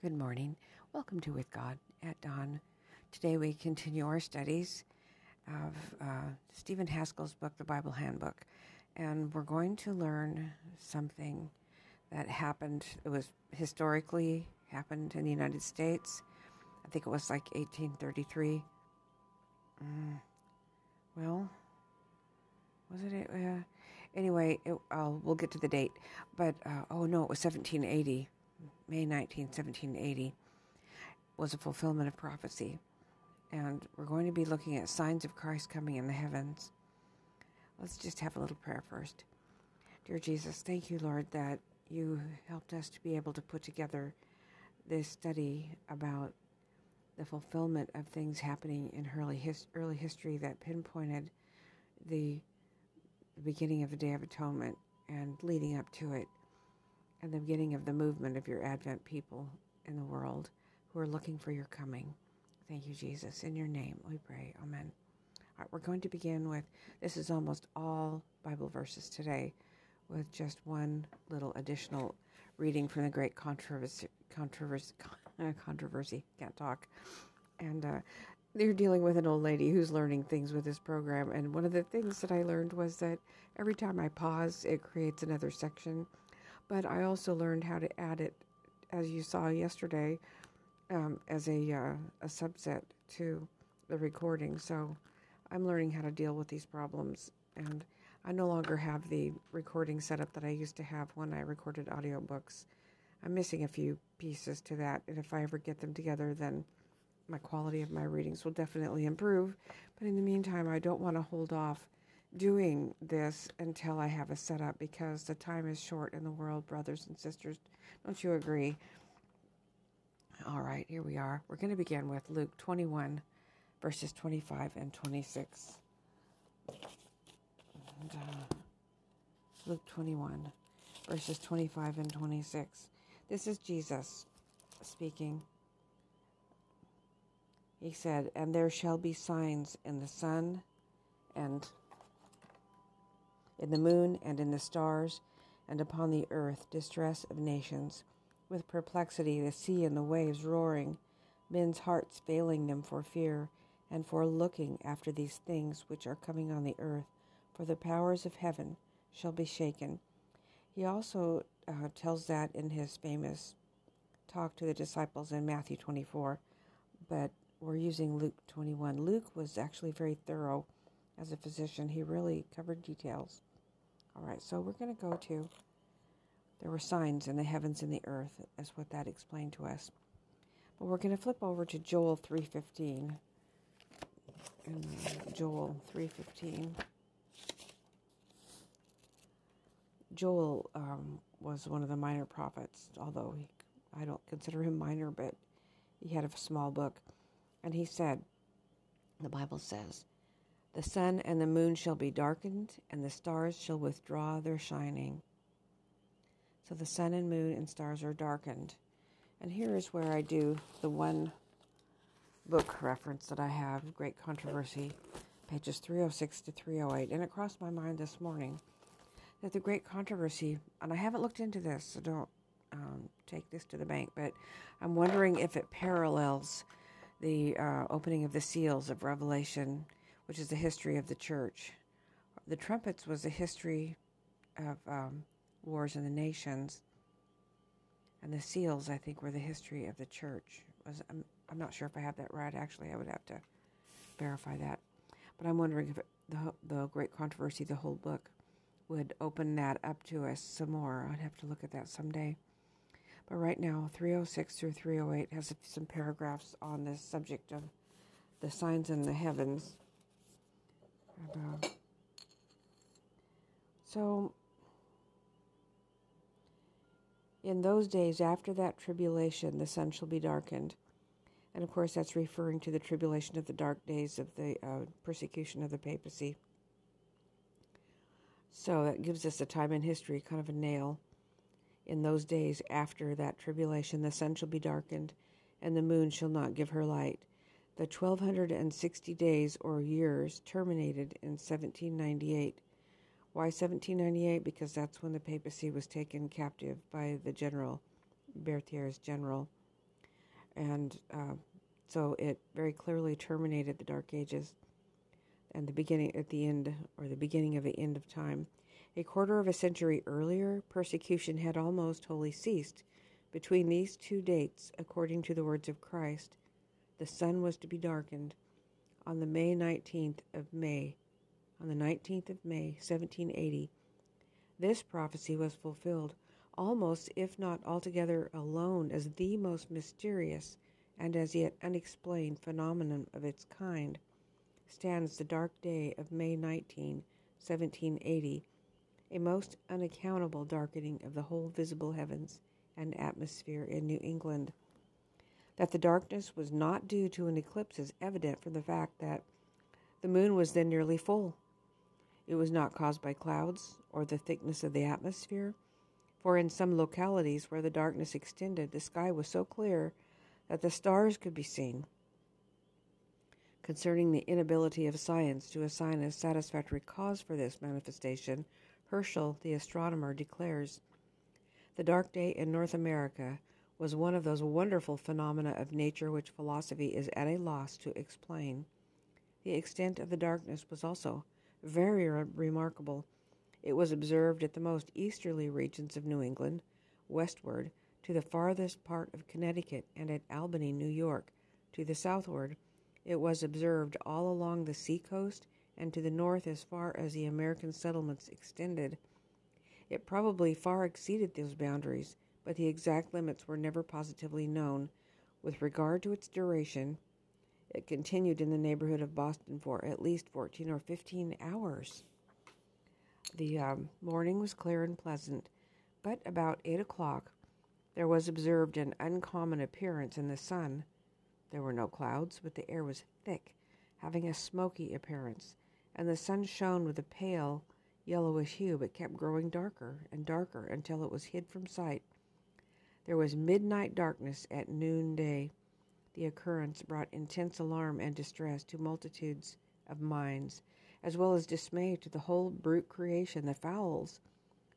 Good morning. Welcome to With God at Dawn. Today we continue our studies of uh, Stephen Haskell's book, The Bible Handbook, and we're going to learn something that happened. It was historically happened in the United States. I think it was like 1833. Mm, well, was it? Uh, anyway, it, uh, we'll get to the date. But uh, oh no, it was 1780 May 19, 1780, was a fulfillment of prophecy. And we're going to be looking at signs of Christ coming in the heavens. Let's just have a little prayer first. Dear Jesus, thank you, Lord, that you helped us to be able to put together this study about the fulfillment of things happening in early, his, early history that pinpointed the, the beginning of the Day of Atonement and leading up to it and the beginning of the movement of your Advent people in the world who are looking for your coming. Thank you, Jesus. In your name we pray. Amen. All right, we're going to begin with this is almost all Bible verses today, with just one little additional reading from the great controversy. Controversy, controversy can't talk. And uh, they're dealing with an old lady who's learning things with this program. And one of the things that I learned was that every time I pause, it creates another section but I also learned how to add it, as you saw yesterday, um, as a, uh, a subset to the recording. So I'm learning how to deal with these problems. And I no longer have the recording setup that I used to have when I recorded audiobooks. I'm missing a few pieces to that. And if I ever get them together, then my quality of my readings will definitely improve. But in the meantime, I don't want to hold off doing this until I have a setup because the time is short in the world, brothers and sisters. Don't you agree? All right, here we are. We're going to begin with Luke 21, verses 25 and 26. And, uh, Luke 21, verses 25 and 26. This is Jesus speaking. He said, And there shall be signs in the sun and in the moon and in the stars, and upon the earth distress of nations, with perplexity the sea and the waves roaring, men's hearts failing them for fear, and for looking after these things which are coming on the earth, for the powers of heaven shall be shaken. He also uh, tells that in his famous talk to the disciples in Matthew 24, but we're using Luke 21. Luke was actually very thorough as a physician, he really covered details. All right, so we're going to go to there were signs in the heavens and the earth, as what that explained to us. But we're going to flip over to Joel 3:15. And Joel 3:15. Joel um, was one of the minor prophets, although he, I don't consider him minor, but he had a small book. And he said, the Bible says, the sun and the moon shall be darkened, and the stars shall withdraw their shining. So the sun and moon and stars are darkened. And here is where I do the one book reference that I have, Great Controversy, pages 306 to 308. And it crossed my mind this morning that the Great Controversy, and I haven't looked into this, so don't um, take this to the bank, but I'm wondering if it parallels the uh, opening of the seals of Revelation which is the history of the church. The trumpets was a history of um, wars in the nations, and the seals, I think, were the history of the church. Was I'm, I'm not sure if I have that right. Actually, I would have to verify that. But I'm wondering if it, the the great controversy, the whole book, would open that up to us some more. I'd have to look at that someday. But right now, 306 through 308 has some paragraphs on this subject of the signs in the heavens uh, so, in those days after that tribulation, the sun shall be darkened. And of course, that's referring to the tribulation of the dark days of the uh, persecution of the papacy. So that gives us a time in history, kind of a nail. In those days after that tribulation, the sun shall be darkened, and the moon shall not give her light, the 1260 days or years terminated in 1798. Why 1798? Because that's when the papacy was taken captive by the general, Berthier's general and uh, so it very clearly terminated the Dark Ages and the beginning at the end or the beginning of the end of time. A quarter of a century earlier, persecution had almost wholly ceased. Between these two dates, according to the words of Christ, the sun was to be darkened on the May 19th of May, on the 19th of May, 1780. This prophecy was fulfilled, almost if not altogether alone, as the most mysterious and as yet unexplained phenomenon of its kind stands the dark day of May 19, 1780, a most unaccountable darkening of the whole visible heavens and atmosphere in New England. That the darkness was not due to an eclipse is evident from the fact that the moon was then nearly full. It was not caused by clouds or the thickness of the atmosphere, for in some localities where the darkness extended, the sky was so clear that the stars could be seen. Concerning the inability of science to assign a satisfactory cause for this manifestation, Herschel, the astronomer, declares The dark day in North America was one of those wonderful phenomena of nature which philosophy is at a loss to explain. The extent of the darkness was also very remarkable. It was observed at the most easterly regions of New England, westward to the farthest part of Connecticut, and at Albany, New York, to the southward. It was observed all along the sea coast and to the north as far as the American settlements extended. It probably far exceeded those boundaries, but the exact limits were never positively known. With regard to its duration, it continued in the neighborhood of Boston for at least 14 or 15 hours. The um, morning was clear and pleasant, but about 8 o'clock there was observed an uncommon appearance in the sun. There were no clouds, but the air was thick, having a smoky appearance, and the sun shone with a pale yellowish hue, but kept growing darker and darker until it was hid from sight. There was midnight darkness at noonday. The occurrence brought intense alarm and distress to multitudes of minds, as well as dismay to the whole brute creation, the fowls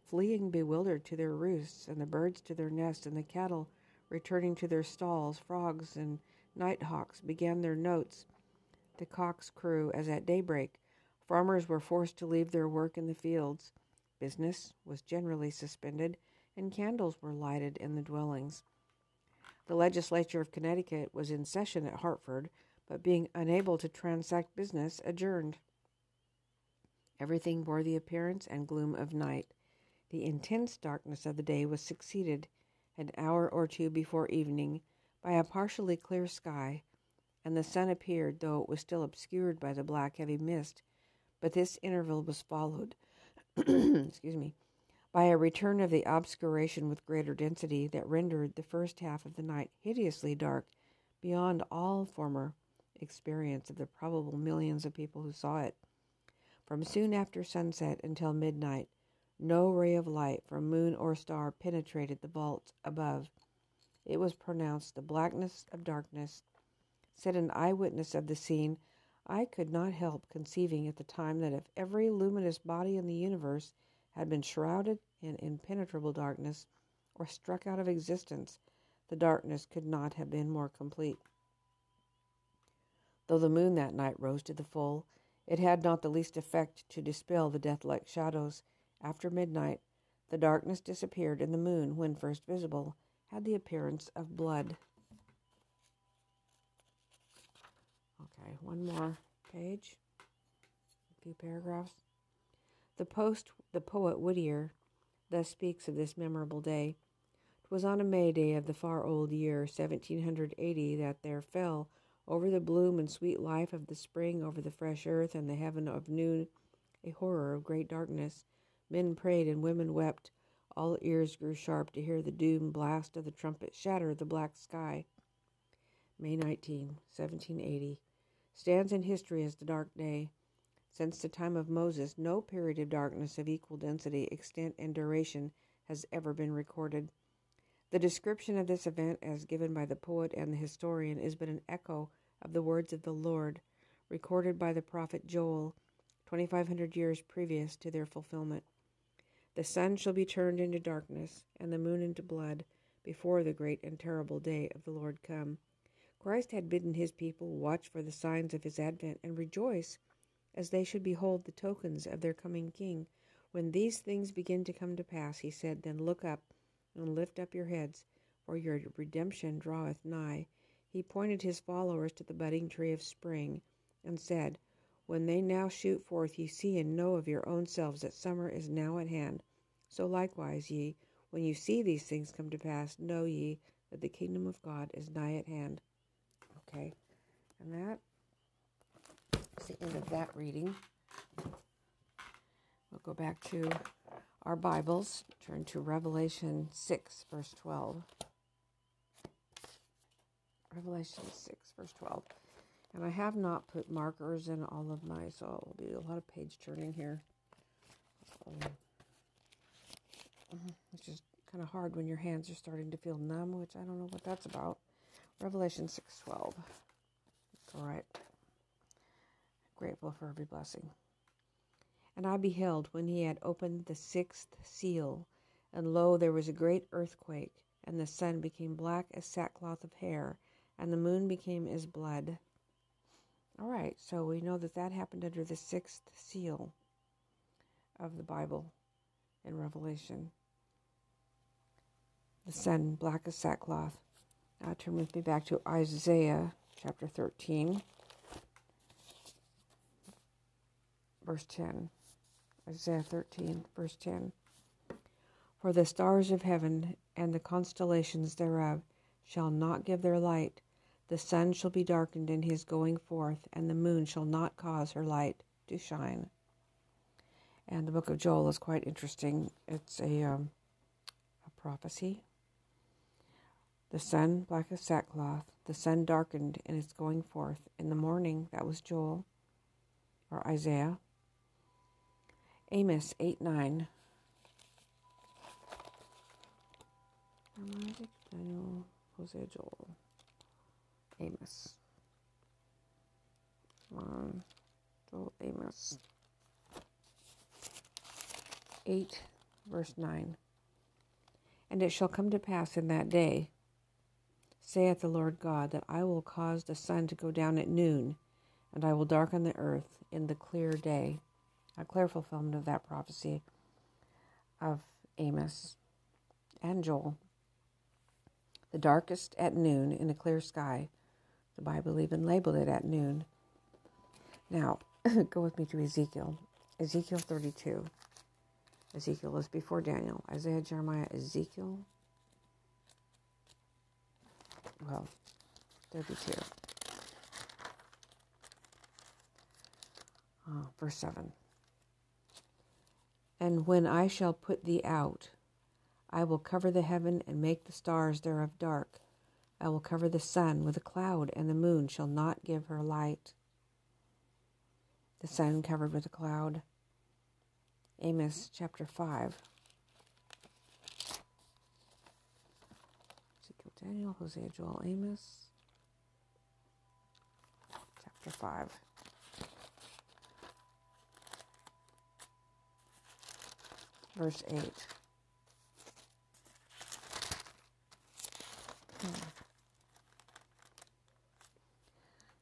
fleeing bewildered to their roosts, and the birds to their nests, and the cattle returning to their stalls, frogs and night hawks began their notes. The cocks crew as at daybreak. Farmers were forced to leave their work in the fields. Business was generally suspended, and candles were lighted in the dwellings. The legislature of Connecticut was in session at Hartford, but being unable to transact business, adjourned. Everything bore the appearance and gloom of night. The intense darkness of the day was succeeded, an hour or two before evening, by a partially clear sky, and the sun appeared, though it was still obscured by the black heavy mist. But this interval was followed, excuse me, by a return of the obscuration with greater density that rendered the first half of the night hideously dark beyond all former experience of the probable millions of people who saw it. From soon after sunset until midnight, no ray of light from moon or star penetrated the vault above. It was pronounced the blackness of darkness. Said an eyewitness of the scene, I could not help conceiving at the time that if every luminous body in the universe had been shrouded in impenetrable darkness or struck out of existence, the darkness could not have been more complete. Though the moon that night rose to the full, it had not the least effect to dispel the death like shadows. After midnight, the darkness disappeared, and the moon, when first visible, had the appearance of blood. Okay, one more page, a few paragraphs. The post, the poet Whittier, thus speaks of this memorable day. "'Twas on a May day of the far old year, seventeen hundred eighty, that there fell over the bloom and sweet life of the spring, over the fresh earth and the heaven of noon, a horror of great darkness. Men prayed and women wept. All ears grew sharp to hear the doom blast of the trumpet shatter the black sky. May 19, 1780, stands in history as the dark day. Since the time of Moses, no period of darkness of equal density, extent, and duration has ever been recorded. The description of this event, as given by the poet and the historian, is but an echo of the words of the Lord, recorded by the prophet Joel, 2,500 years previous to their fulfillment. The sun shall be turned into darkness, and the moon into blood, before the great and terrible day of the Lord come. Christ had bidden his people watch for the signs of his advent and rejoice as they should behold the tokens of their coming King. When these things begin to come to pass, he said, Then look up and lift up your heads, for your redemption draweth nigh. He pointed his followers to the budding tree of spring, and said, When they now shoot forth, ye see and know of your own selves that summer is now at hand. So likewise, ye, when you see these things come to pass, know ye that the kingdom of God is nigh at hand. Okay, and that the end of that reading. We'll go back to our Bibles, turn to Revelation 6, verse 12. Revelation 6, verse 12. And I have not put markers in all of my, so it'll be a lot of page turning here. Um, which is kind of hard when your hands are starting to feel numb, which I don't know what that's about. Revelation 6:12. All right. Grateful for every blessing. And I beheld when he had opened the sixth seal, and lo, there was a great earthquake, and the sun became black as sackcloth of hair, and the moon became as blood. All right, so we know that that happened under the sixth seal of the Bible in Revelation. The sun black as sackcloth. Now turn with me back to Isaiah chapter 13, verse 10. Isaiah 13, verse 10. For the stars of heaven and the constellations thereof shall not give their light the sun shall be darkened in his going forth, and the moon shall not cause her light to shine. And the book of Joel is quite interesting. It's a, um, a prophecy. The sun black as sackcloth, the sun darkened in its going forth. In the morning, that was Joel or Isaiah. Amos 8 9. Daniel, Hosea, Joel. Amos. Come Joel Amos. 8, verse 9. And it shall come to pass in that day, saith the Lord God, that I will cause the sun to go down at noon, and I will darken the earth in the clear day. A clear fulfillment of that prophecy of Amos and Joel. The darkest at noon in a clear sky the Bible even labeled it at noon. Now, go with me to Ezekiel. Ezekiel 32. Ezekiel is before Daniel. Isaiah, Jeremiah, Ezekiel. Well, 32. Oh, verse 7. And when I shall put thee out, I will cover the heaven and make the stars thereof dark, I will cover the sun with a cloud, and the moon shall not give her light. The sun covered with a cloud. Amos chapter 5. Ezekiel, Daniel, Hosea, Joel, Amos. Chapter 5. Verse 8. Hmm.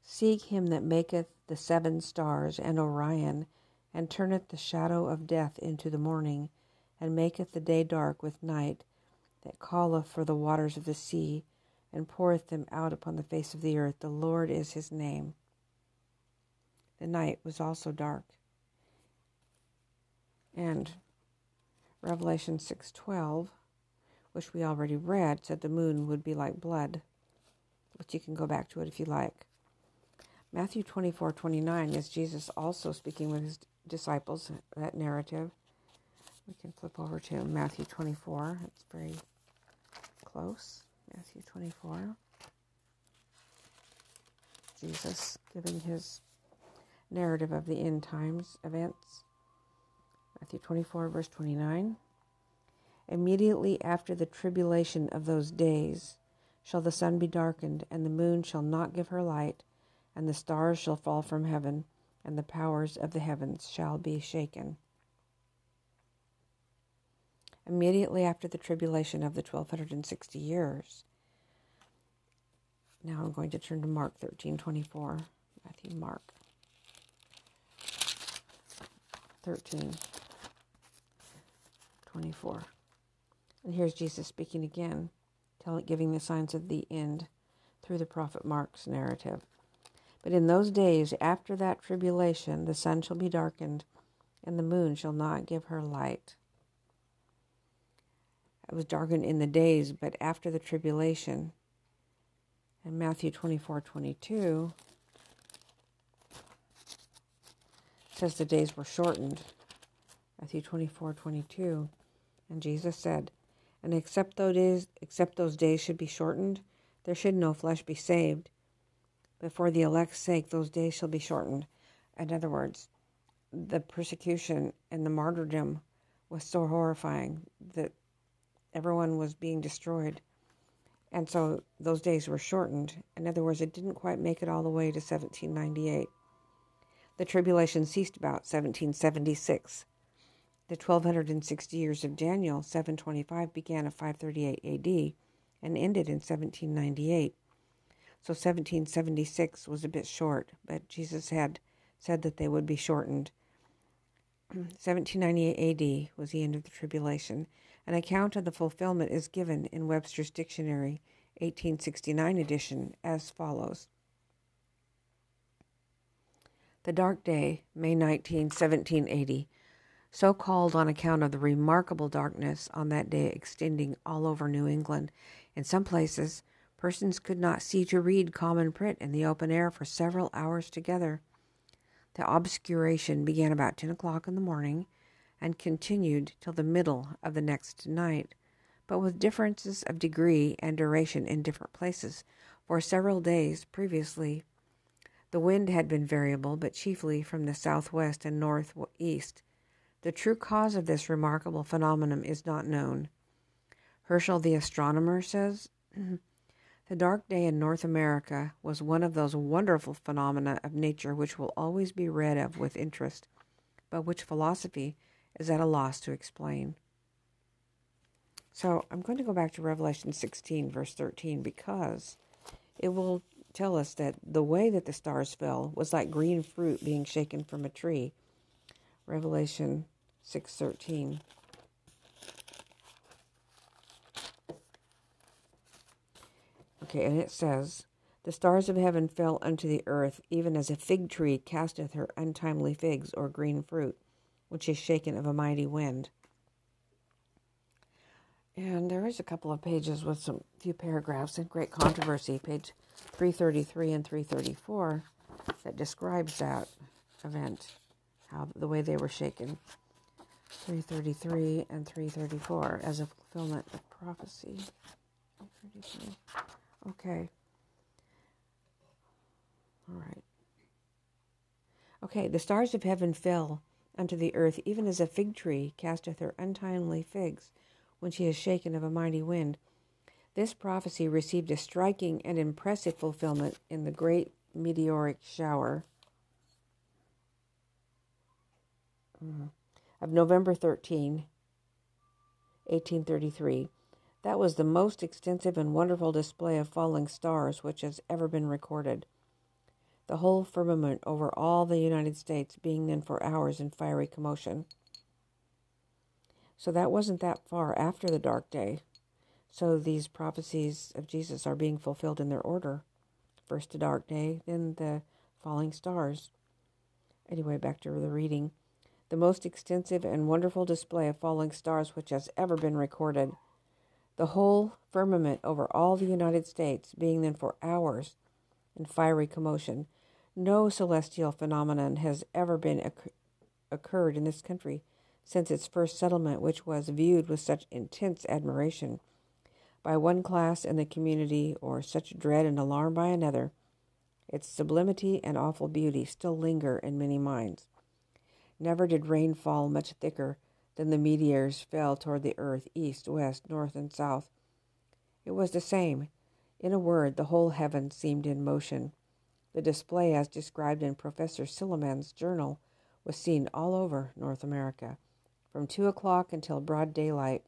Seek him that maketh the seven stars and Orion, and turneth the shadow of death into the morning, and maketh the day dark with night, that calleth for the waters of the sea, and poureth them out upon the face of the earth. The Lord is his name. The night was also dark. And Revelation 6:12, which we already read, said the moon would be like blood. But you can go back to it if you like. Matthew 24 29 is Jesus also speaking with his disciples, that narrative. We can flip over to Matthew 24. It's very close. Matthew 24. Jesus giving his narrative of the end times events. Matthew 24, verse 29. Immediately after the tribulation of those days shall the sun be darkened, and the moon shall not give her light and the stars shall fall from heaven, and the powers of the heavens shall be shaken. immediately after the tribulation of the 1260 years. Now I'm going to turn to Mark 13:24. Matthew Mark 13 24. And here's Jesus speaking again, telling, giving the signs of the end through the prophet Mark's narrative. But in those days after that tribulation, the sun shall be darkened, and the moon shall not give her light. It was darkened in the days, but after the tribulation. And Matthew 24 22 says the days were shortened. Matthew 24 22. And Jesus said, And except those days, except those days should be shortened, there should no flesh be saved. But for the elect's sake, those days shall be shortened. In other words, the persecution and the martyrdom was so horrifying that everyone was being destroyed. And so those days were shortened. In other words, it didn't quite make it all the way to 1798. The tribulation ceased about 1776. The 1260 years of Daniel, 725, began at 538 AD and ended in 1798. So 1776 was a bit short, but Jesus had said that they would be shortened. 1798 AD was the end of the tribulation. An account of the fulfillment is given in Webster's Dictionary, 1869 edition, as follows The dark day, May 19, 1780, so called on account of the remarkable darkness on that day extending all over New England. In some places, persons could not see to read common print in the open air for several hours together. The obscuration began about ten o'clock in the morning and continued till the middle of the next night, but with differences of degree and duration in different places. For several days previously, the wind had been variable, but chiefly from the southwest and northeast. The true cause of this remarkable phenomenon is not known. Herschel the astronomer says the dark day in North America was one of those wonderful phenomena of nature which will always be read of with interest, but which philosophy is at a loss to explain. So I'm going to go back to Revelation 16, verse 13, because it will tell us that the way that the stars fell was like green fruit being shaken from a tree. Revelation 6:13. Okay, and it says, The stars of heaven fell unto the earth, even as a fig tree casteth her untimely figs or green fruit, which is shaken of a mighty wind. And there is a couple of pages with some few paragraphs in great controversy, page 333 and 334, that describes that event how the way they were shaken. 333 and 334 as a fulfillment of prophecy. Okay. All right. Okay, the stars of heaven fell unto the earth, even as a fig tree casteth her untimely figs when she is shaken of a mighty wind. This prophecy received a striking and impressive fulfillment in the great meteoric shower Mm-hmm. Mm-hmm. Of November 13, 1833. That was the most extensive and wonderful display of falling stars which has ever been recorded. The whole firmament over all the United States being then for hours in fiery commotion. So that wasn't that far after the dark day. So these prophecies of Jesus are being fulfilled in their order. First the dark day, then the falling stars. Anyway, back to the reading the most extensive and wonderful display of falling stars which has ever been recorded. The whole firmament over all the United States being then for hours in fiery commotion. No celestial phenomenon has ever been occur- occurred in this country since its first settlement, which was viewed with such intense admiration by one class in the community, or such dread and alarm by another. Its sublimity and awful beauty still linger in many minds. Never did rain fall much thicker than the meteors fell toward the earth, east, west, north, and south. It was the same. In a word, the whole heaven seemed in motion. The display, as described in Professor Silliman's journal, was seen all over North America, from two o'clock until broad daylight.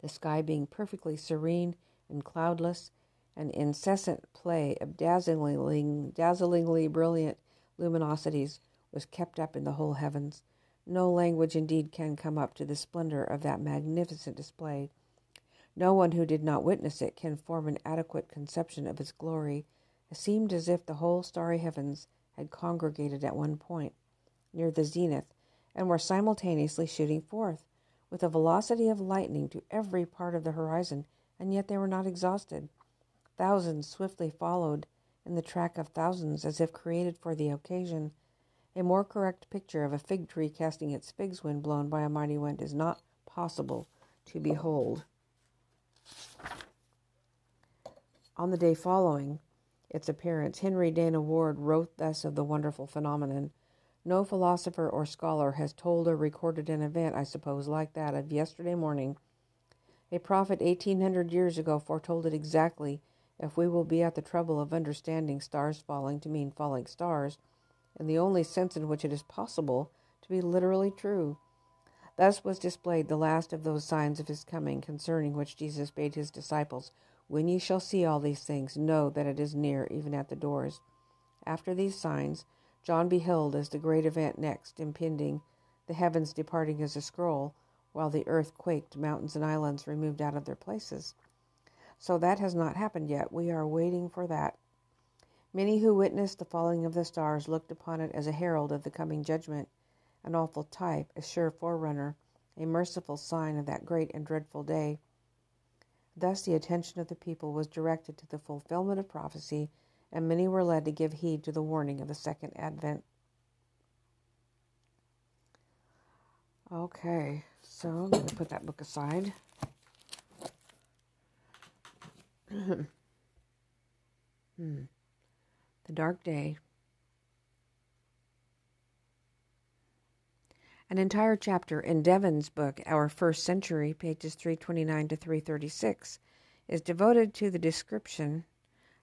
the sky being perfectly serene and cloudless, an incessant play of dazzlingly, dazzlingly brilliant luminosities was kept up in the whole heavens. No language indeed can come up to the splendor of that magnificent display. No one who did not witness it can form an adequate conception of its glory. It seemed as if the whole starry heavens had congregated at one point, near the zenith, and were simultaneously shooting forth, with the velocity of lightning, to every part of the horizon, and yet they were not exhausted. Thousands swiftly followed in the track of thousands, as if created for the occasion. A more correct picture of a fig tree casting its figs when blown by a mighty wind is not possible to behold. On the day following its appearance, Henry Dana Ward wrote thus of the wonderful phenomenon. No philosopher or scholar has told or recorded an event, I suppose, like that of yesterday morning. A prophet eighteen hundred years ago foretold it exactly if we will be at the trouble of understanding stars falling to mean falling stars, in the only sense in which it is possible to be literally true. Thus was displayed the last of those signs of his coming, concerning which Jesus bade his disciples when ye shall see all these things, know that it is near, even at the doors. After these signs, John beheld as the great event next impending, the heavens departing as a scroll, while the earth quaked, mountains and islands removed out of their places. So that has not happened yet. We are waiting for that. Many who witnessed the falling of the stars looked upon it as a herald of the coming judgment, an awful type, a sure forerunner, a merciful sign of that great and dreadful day. Thus the attention of the people was directed to the fulfillment of prophecy, and many were led to give heed to the warning of the second advent. Okay, so I'm going to put that book aside. hmm. The Dark Day An entire chapter in Devens' book, Our First Century, pages 329 to 336, is devoted to the description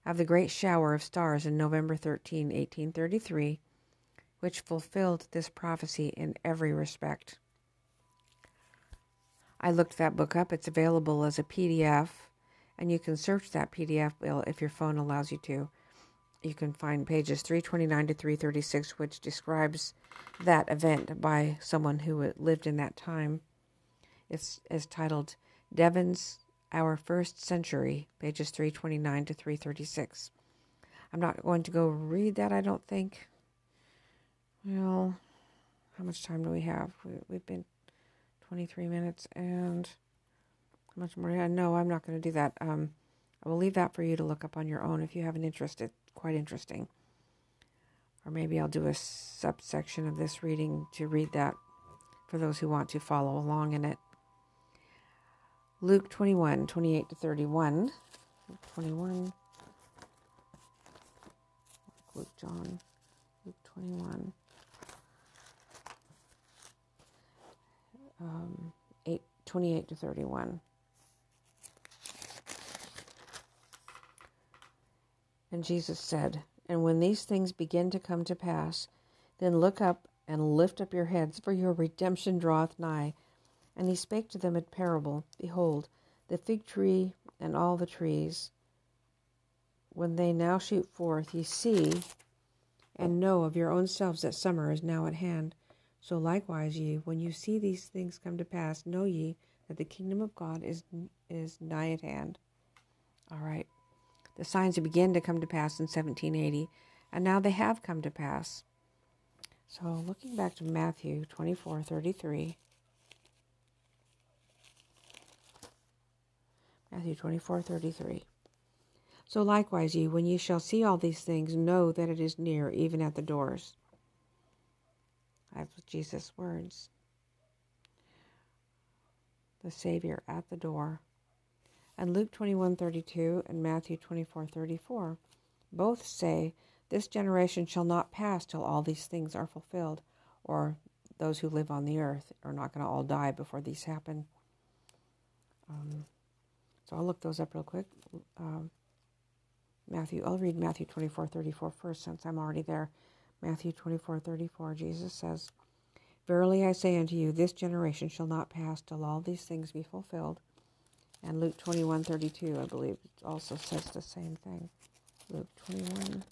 of the great shower of stars in November 13, 1833, which fulfilled this prophecy in every respect. I looked that book up. It's available as a PDF, and you can search that PDF if your phone allows you to you can find pages 329 to 336, which describes that event by someone who lived in that time. It's, it's titled Devens' Our First Century, pages 329 to 336. I'm not going to go read that, I don't think. Well, how much time do we have? We, have been 23 minutes and how much more? No, I'm not going to do that. Um, I will leave that for you to look up on your own if you have an interest. It, quite interesting. Or maybe I'll do a subsection of this reading to read that for those who want to follow along in it. Luke 21, 28 to 31. Luke 21. Luke, John. Luke 21. Um, 8, 28 to 31. And Jesus said, And when these things begin to come to pass, then look up and lift up your heads, for your redemption draweth nigh. And he spake to them a parable Behold, the fig tree and all the trees, when they now shoot forth, ye see and know of your own selves that summer is now at hand. So likewise ye, when you see these things come to pass, know ye that the kingdom of God is is nigh at hand. All right. The signs began to come to pass in 1780, and now they have come to pass. So, looking back to Matthew 24 33. Matthew 24 33. So likewise, ye, when ye shall see all these things, know that it is near, even at the doors. That's Jesus' words. The Savior at the door and Luke 21:32 and Matthew 24:34 both say this generation shall not pass till all these things are fulfilled or those who live on the earth are not going to all die before these happen. Um, so I'll look those up real quick. Um, Matthew, I'll read Matthew 24, 34 first since I'm already there. Matthew 24, 34, Jesus says, Verily I say unto you, this generation shall not pass till all these things be fulfilled. And Luke 21 32, I believe, also says the same thing. Luke 21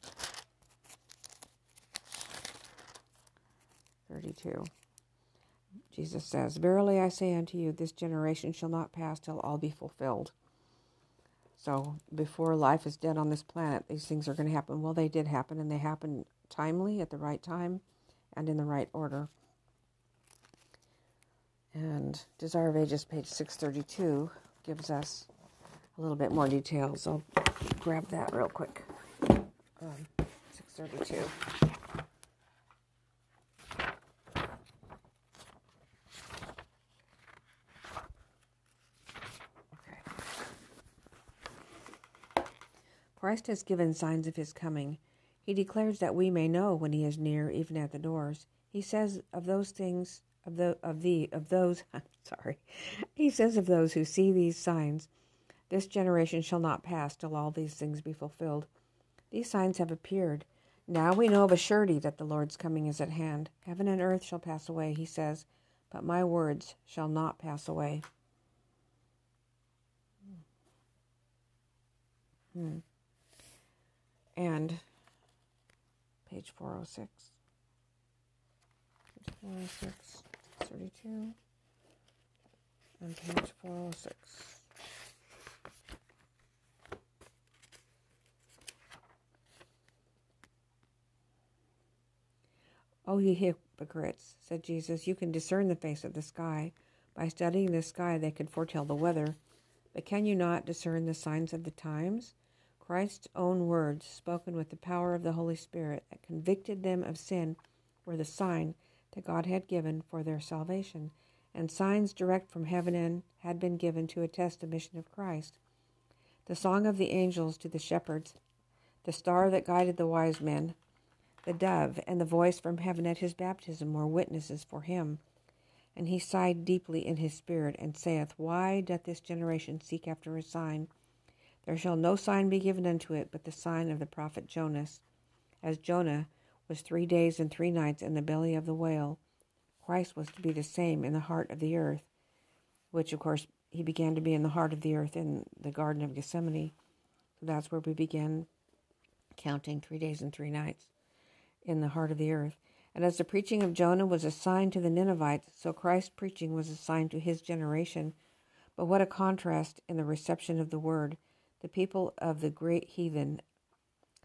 32. Jesus says, Verily I say unto you, this generation shall not pass till all be fulfilled. So before life is dead on this planet, these things are going to happen. Well, they did happen, and they happened timely at the right time and in the right order. And Desire of Ages, page 632, gives us a little bit more details. I'll grab that real quick. Um, 632. Christ has given signs of his coming. He declares that we may know when he is near, even at the doors. He says of those things, of the of the of those sorry. He says of those who see these signs, this generation shall not pass till all these things be fulfilled. These signs have appeared. Now we know of a surety that the Lord's coming is at hand. Heaven and earth shall pass away, he says, but my words shall not pass away. Hmm and page 406. Page 406, 32, and page 406. Oh, oh ye hypocrites, said Jesus, you can discern the face of the sky. By studying the sky, they could foretell the weather. But can you not discern the signs of the times? Christ's own words, spoken with the power of the Holy Spirit, that convicted them of sin, were the sign that God had given for their salvation, and signs direct from heaven had been given to attest the mission of Christ. The song of the angels to the shepherds, the star that guided the wise men, the dove, and the voice from heaven at his baptism were witnesses for him. And he sighed deeply in his spirit, and saith, Why doth this generation seek after a sign? There shall no sign be given unto it but the sign of the prophet Jonas. As Jonah was three days and three nights in the belly of the whale, Christ was to be the same in the heart of the earth, which, of course, he began to be in the heart of the earth in the Garden of Gethsemane. So that's where we begin counting three days and three nights in the heart of the earth. And as the preaching of Jonah was a sign to the Ninevites, so Christ's preaching was a sign to his generation. But what a contrast in the reception of the word! The people of the great heathen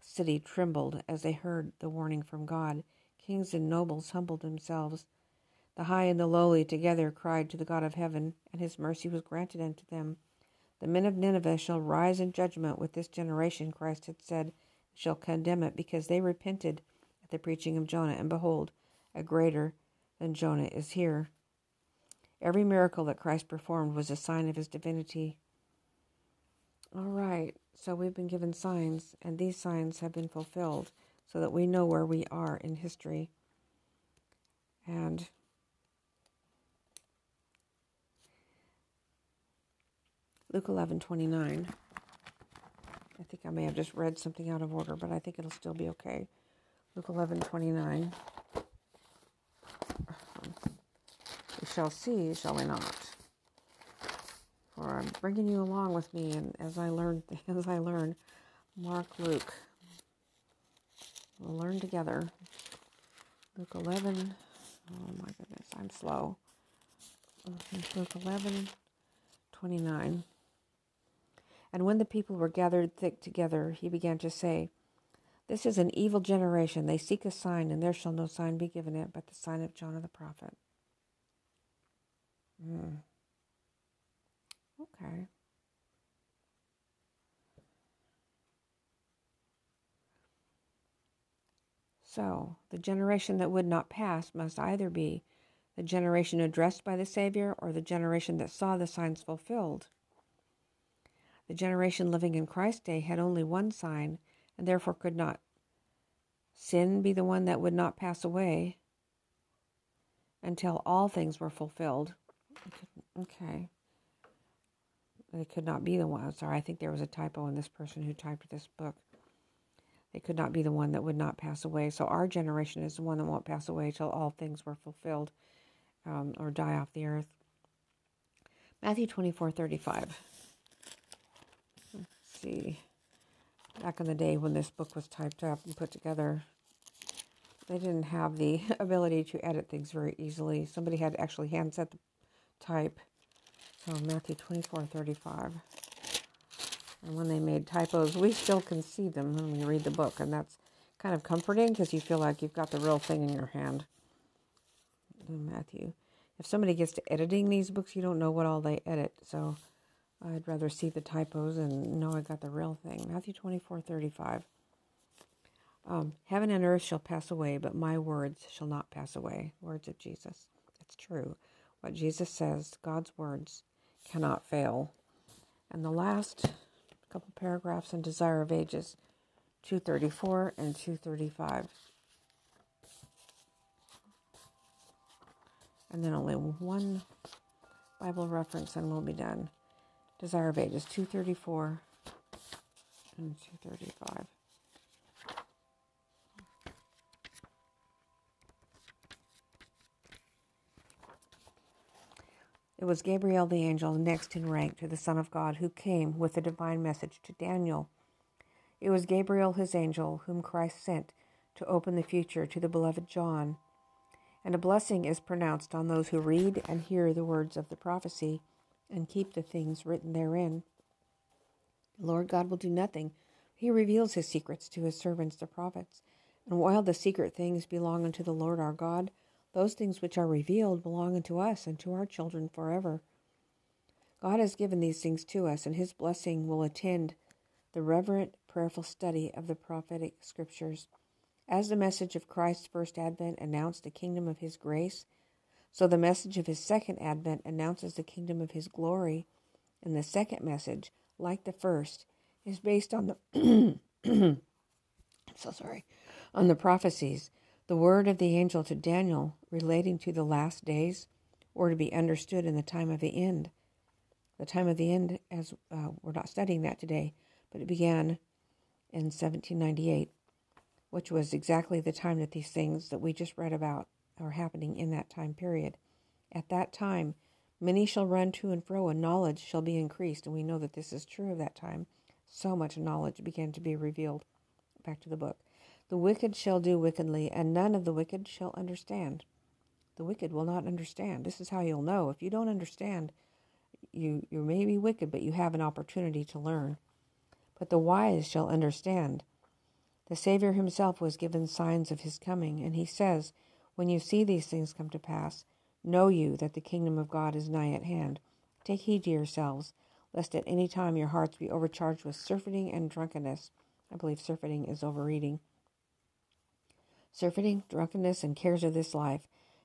city trembled as they heard the warning from God. Kings and nobles humbled themselves. The high and the lowly together cried to the God of heaven, and his mercy was granted unto them. The men of Nineveh shall rise in judgment with this generation, Christ had said, shall condemn it, because they repented at the preaching of Jonah, and behold, a greater than Jonah is here. Every miracle that Christ performed was a sign of his divinity. All right, so we've been given signs, and these signs have been fulfilled so that we know where we are in history. And Luke 11 29. I think I may have just read something out of order, but I think it'll still be okay. Luke 11 29. We shall see, shall we not? For I'm bringing you along with me, and as I learn, as I learn, Mark, Luke, we'll learn together. Luke 11. Oh my goodness, I'm slow. Luke 11, 29. And when the people were gathered thick together, he began to say, This is an evil generation. They seek a sign, and there shall no sign be given it but the sign of Jonah the prophet. Mm. Okay. So, the generation that would not pass must either be the generation addressed by the Savior or the generation that saw the signs fulfilled. The generation living in Christ's day had only one sign and therefore could not sin be the one that would not pass away until all things were fulfilled. Okay it could not be the one. Sorry, I think there was a typo in this person who typed this book. They could not be the one that would not pass away. So our generation is the one that won't pass away till all things were fulfilled um, or die off the earth. Matthew twenty four thirty five. see. Back in the day when this book was typed up and put together, they didn't have the ability to edit things very easily. Somebody had to actually hand set the type. So Matthew 24, 35. And when they made typos, we still can see them when we read the book. And that's kind of comforting because you feel like you've got the real thing in your hand. Matthew. If somebody gets to editing these books, you don't know what all they edit. So I'd rather see the typos and know I got the real thing. Matthew 24, 35. Um, Heaven and earth shall pass away, but my words shall not pass away. Words of Jesus. It's true. What Jesus says, God's words cannot fail. And the last couple paragraphs in Desire of Ages 234 and 235. And then only one Bible reference and we'll be done. Desire of Ages 234 and 235. It was Gabriel the angel, next in rank to the Son of God, who came with the divine message to Daniel. It was Gabriel, his angel, whom Christ sent to open the future to the beloved John. And a blessing is pronounced on those who read and hear the words of the prophecy and keep the things written therein. The Lord God will do nothing. He reveals his secrets to his servants, the prophets. And while the secret things belong unto the Lord our God, those things which are revealed belong unto us and to our children forever. God has given these things to us, and His blessing will attend the reverent, prayerful study of the prophetic scriptures. As the message of Christ's first advent announced the kingdom of His grace, so the message of His second advent announces the kingdom of His glory. And the second message, like the first, is based on the I'm so sorry, on the prophecies the word of the angel to Daniel relating to the last days, or to be understood in the time of the end. The time of the end, as uh, we're not studying that today, but it began in 1798, which was exactly the time that these things that we just read about are happening in that time period. At that time, many shall run to and fro, and knowledge shall be increased. And we know that this is true of that time. So much knowledge began to be revealed. Back to the book. The wicked shall do wickedly, and none of the wicked shall understand. The wicked will not understand. This is how you'll know. If you don't understand, you, you may be wicked, but you have an opportunity to learn. But the wise shall understand. The Savior himself was given signs of his coming, and he says, When you see these things come to pass, know you that the kingdom of God is nigh at hand. Take heed to yourselves, lest at any time your hearts be overcharged with surfeiting and drunkenness. I believe surfeiting is overeating surfeiting, drunkenness, and cares of this life,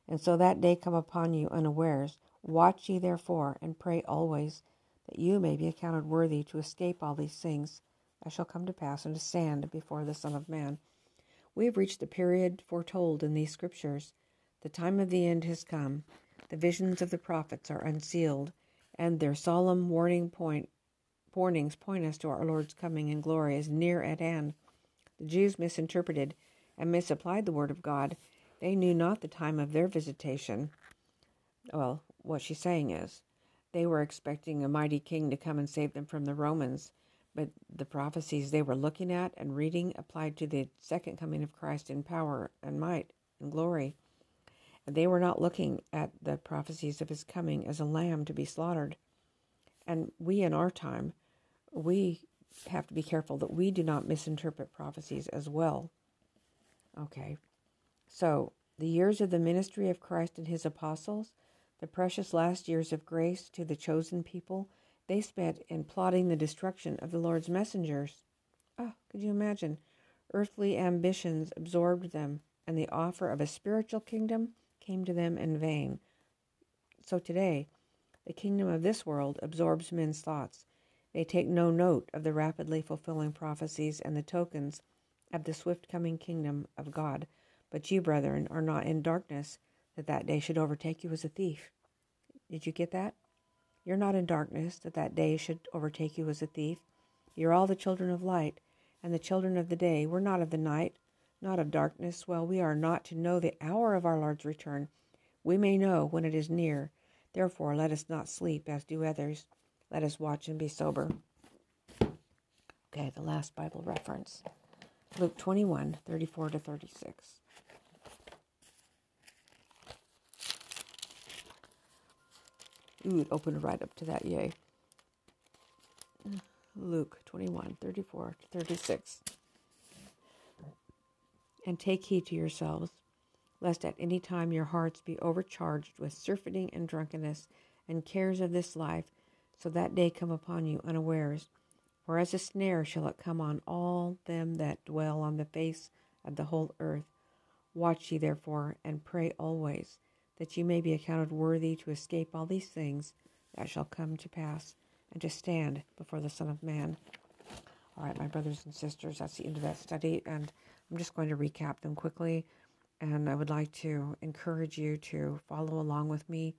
and so that day come upon you unawares. Watch ye therefore, and pray always, that you may be accounted worthy to escape all these things that shall come to pass and to stand before the Son of Man. We have reached the period foretold in these scriptures. The time of the end has come. The visions of the prophets are unsealed, and their solemn warning point warnings point us to our Lord's coming in glory as near at hand. The Jews misinterpreted and misapplied the word of God, they knew not the time of their visitation. Well, what she's saying is, they were expecting a mighty king to come and save them from the Romans, but the prophecies they were looking at and reading applied to the second coming of Christ in power and might and glory. And they were not looking at the prophecies of his coming as a lamb to be slaughtered. And we in our time, we have to be careful that we do not misinterpret prophecies as well. Okay. So, the years of the ministry of Christ and his apostles, the precious last years of grace to the chosen people, they spent in plotting the destruction of the Lord's messengers. Ah, oh, could you imagine? Earthly ambitions absorbed them, and the offer of a spiritual kingdom came to them in vain. So today, the kingdom of this world absorbs men's thoughts. They take no note of the rapidly fulfilling prophecies and the tokens of the swift coming kingdom of God. But you, brethren, are not in darkness, that that day should overtake you as a thief. Did you get that? You're not in darkness, that that day should overtake you as a thief. You're all the children of light, and the children of the day. We're not of the night, not of darkness. Well, we are not to know the hour of our Lord's return. We may know when it is near. Therefore, let us not sleep as do others. Let us watch and be sober. Okay, the last Bible reference Luke 21 34 to 36. Ooh, it opened right up to that, yay. Luke 21 34 to 36. And take heed to yourselves, lest at any time your hearts be overcharged with surfeiting and drunkenness and cares of this life, so that day come upon you unawares. For as a snare shall it come on all them that dwell on the face of the whole earth. Watch ye therefore, and pray always, that ye may be accounted worthy to escape all these things that shall come to pass, and to stand before the Son of Man. All right, my brothers and sisters, that's the end of that study, and I'm just going to recap them quickly. And I would like to encourage you to follow along with me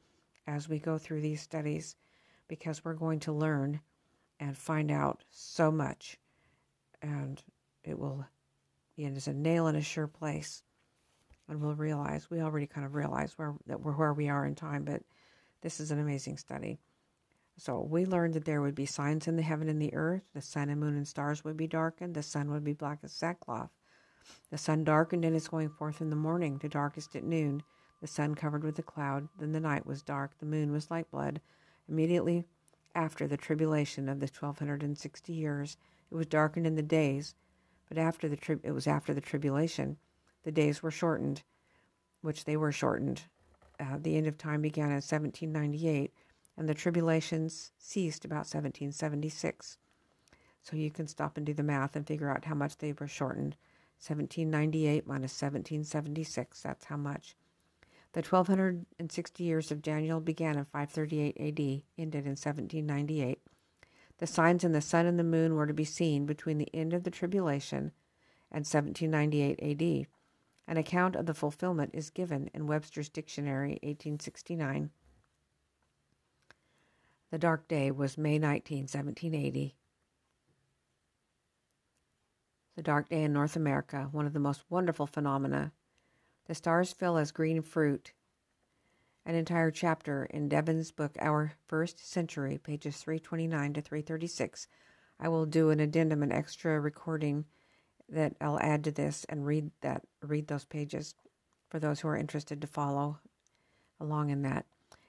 as we go through these studies because we're going to learn and find out so much. And it will, it is a nail in a sure place. And we'll realize, we already kind of realize where, that we're where we are in time, but this is an amazing study. So we learned that there would be signs in the heaven and the earth. The sun and moon and stars would be darkened. The sun would be black as sackcloth. The sun darkened in its going forth in the morning, to darkest at noon. The sun covered with a cloud. Then the night was dark. The moon was like blood. Immediately after the tribulation of the twelve hundred and sixty years, it was darkened in the days. But after the tri- it was after the tribulation, the days were shortened, which they were shortened. Uh, the end of time began in 1798, and the tribulations ceased about 1776. So you can stop and do the math and figure out how much they were shortened. 1798 minus 1776, that's how much. The 1260 years of Daniel began in 538 AD, ended in 1798. The signs in the sun and the moon were to be seen between the end of the tribulation and 1798 AD. An account of the fulfillment is given in Webster's Dictionary, 1869. The dark day was May 19, 1780. The dark day in North America, one of the most wonderful phenomena. The stars fell as green fruit. An entire chapter in Devens' book, Our First Century, pages 329 to 336. I will do an addendum, an extra recording that I'll add to this and read that read those pages for those who are interested to follow along in that.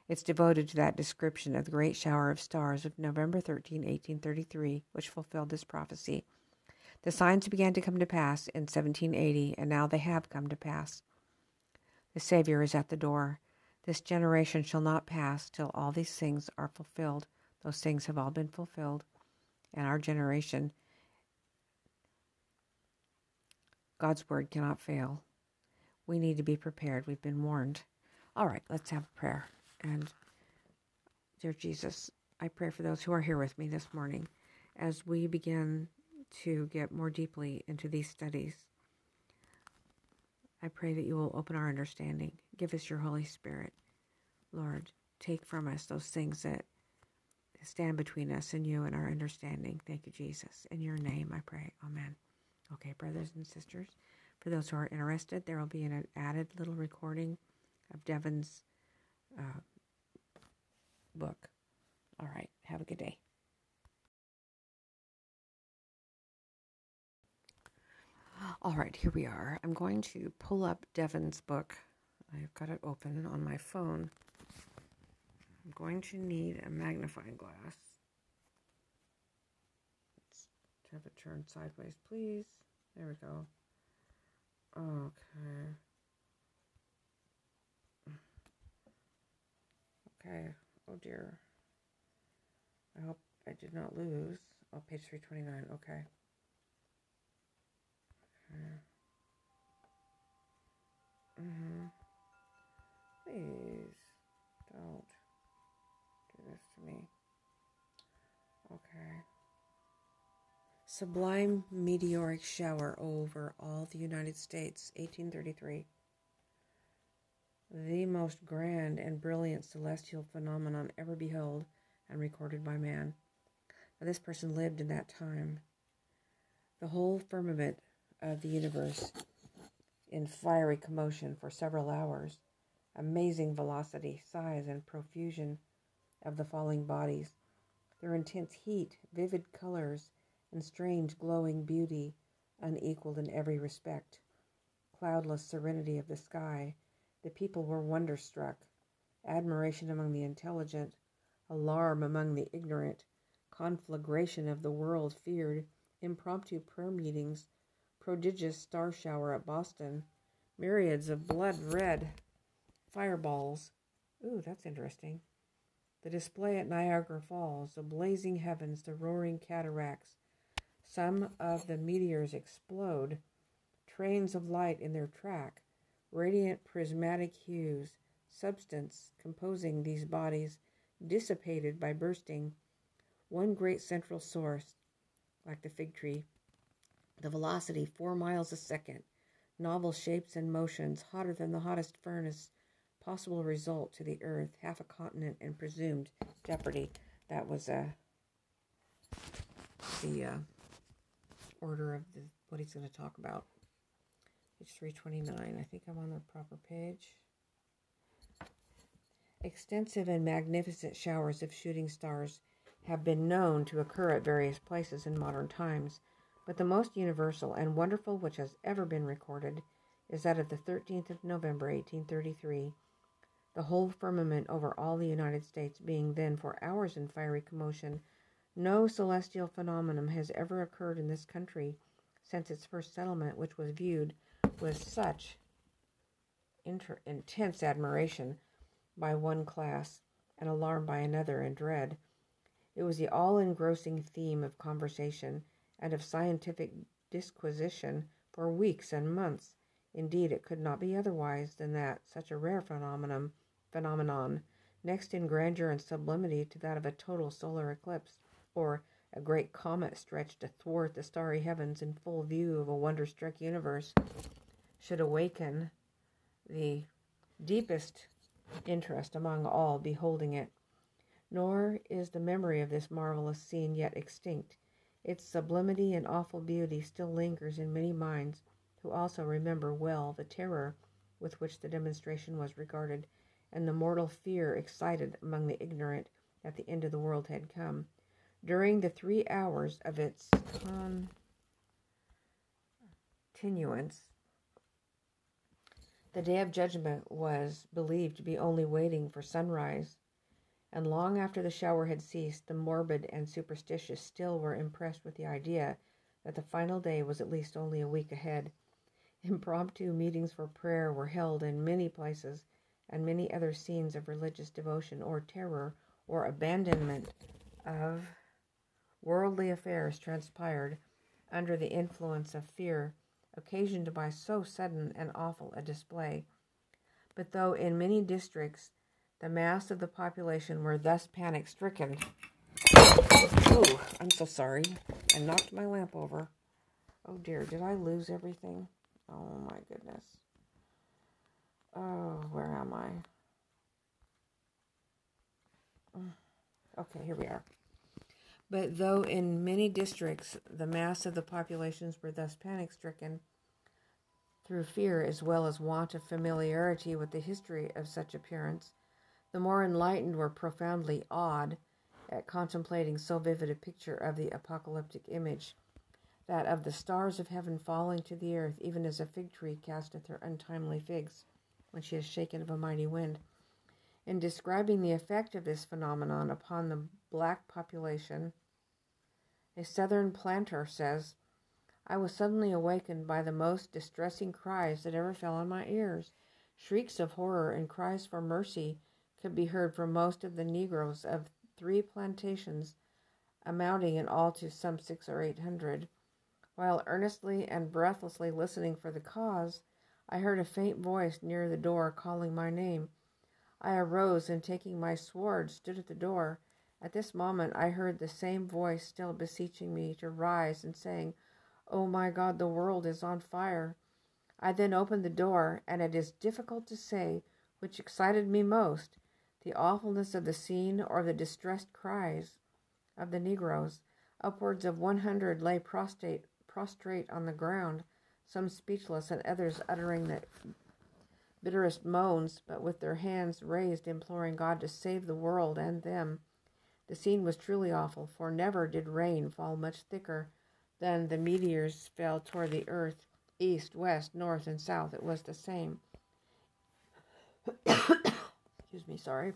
It's devoted to that description of the great shower of stars of November 13, 1833, which fulfilled this prophecy. The signs began to come to pass in 1780, and now they have come to pass. The Savior is at the door. This generation shall not pass till all these things are fulfilled. Those things have all been fulfilled. And our generation, God's word cannot fail. We need to be prepared. We've been warned. All right, let's have a prayer. And dear Jesus, I pray for those who are here with me this morning as we begin to get more deeply into these studies. I pray that you will open our understanding. Give us your Holy Spirit. Lord, take from us those things that stand between us and you and our understanding. Thank you, Jesus. In your name I pray. Amen. Okay, brothers and sisters, for those who are interested, there will be an added little recording of Devens' uh, book. All right, have a good day. All right, here we are. I'm going to pull up Devens' book. I've got it open on my phone. I'm going to need a magnifying glass. Let's have it turned sideways, please. There we go. Okay. Okay. Oh dear. I hope I did not lose. Oh, page 329. Okay. Mm-hmm. Please don't do this to me. Okay. Sublime meteoric shower over all the United States, 1833. The most grand and brilliant celestial phenomenon ever beheld and recorded by man. Now, this person lived in that time. The whole firmament of the universe in fiery commotion for several hours. Amazing velocity, size, and profusion of the falling bodies. Their intense heat, vivid colors, and strange glowing beauty, unequaled in every respect. Cloudless serenity of the sky, the people were wonderstruck. Admiration among the intelligent, alarm among the ignorant, conflagration of the world feared, impromptu prayer meetings, prodigious star shower at Boston, myriads of blood red fireballs. Ooh, that's interesting. The display at Niagara Falls, the blazing heavens, the roaring cataracts. Some of the meteors explode, trains of light in their track, radiant prismatic hues, substance composing these bodies dissipated by bursting, one great central source, like the fig tree, the velocity four miles a second, novel shapes and motions, hotter than the hottest furnace, possible result to the earth, half a continent, and presumed jeopardy. That was uh, the uh, order of the, what he's going to talk about. Page 329. I think I'm on the proper page. Extensive and magnificent showers of shooting stars have been known to occur at various places in modern times, but the most universal and wonderful which has ever been recorded is that of the 13th of November, 1833, the whole firmament over all the United States being then for hours in fiery commotion. No celestial phenomenon has ever occurred in this country since its first settlement, which was viewed with such inter- intense admiration by one class and alarm by another and dread. It was the all engrossing theme of conversation and of scientific disquisition for weeks and months. Indeed, it could not be otherwise than that such a rare phenomenon, phenomenon, next in grandeur and sublimity to that of a total solar eclipse, or a great comet stretched athwart the starry heavens in full view of a wonder-struck universe, should awaken the deepest interest among all beholding it. Nor is the memory of this marvelous scene yet extinct. Its sublimity and awful beauty still lingers in many minds, who also remember well the terror with which the demonstration was regarded, and the mortal fear excited among the ignorant that the end of the world had come. During the three hours of its um, continuance, the day of judgment was believed to be only waiting for sunrise, and long after the shower had ceased, the morbid and superstitious still were impressed with the idea that the final day was at least only a week ahead. Impromptu meetings for prayer were held in many places, and many other scenes of religious devotion or terror or abandonment of worldly affairs transpired under the influence of fear occasioned by so sudden and awful a display. But though in many districts the mass of the population were thus panic stricken, oh, I'm so sorry. I knocked my lamp over. Oh dear, did I lose everything? Oh my goodness. Oh, where am I? Mm. Okay, here we are. But though in many districts the mass of the populations were thus panic stricken through fear as well as want of familiarity with the history of such appearance, the more enlightened were profoundly awed at contemplating so vivid a picture of the apocalyptic image, that of the stars of heaven falling to the earth, even as a fig tree casteth her untimely figs when she is shaken of a mighty wind. In describing the effect of this phenomenon upon the black population, a southern planter says, I was suddenly awakened by the most distressing cries that ever fell on my ears. Shrieks of horror and cries for mercy could be heard from most of the Negroes of three plantations, amounting in all to some six or eight hundred. While earnestly and breathlessly listening for the cause, I heard a faint voice near the door calling my name. I arose and taking my sword stood at the door. At this moment I heard the same voice still beseeching me to rise and saying, Oh my God, the world is on fire. I then opened the door, and it is difficult to say which excited me most the awfulness of the scene or the distressed cries of the Negroes. Upwards of one hundred lay prostrate, prostrate on the ground, some speechless, and others uttering the bitterest moans, but with their hands raised, imploring God to save the world and them. The scene was truly awful, for never did rain fall much thicker, than the meteors fell toward the earth, east, west, north, and south. It was the same. Excuse me, sorry.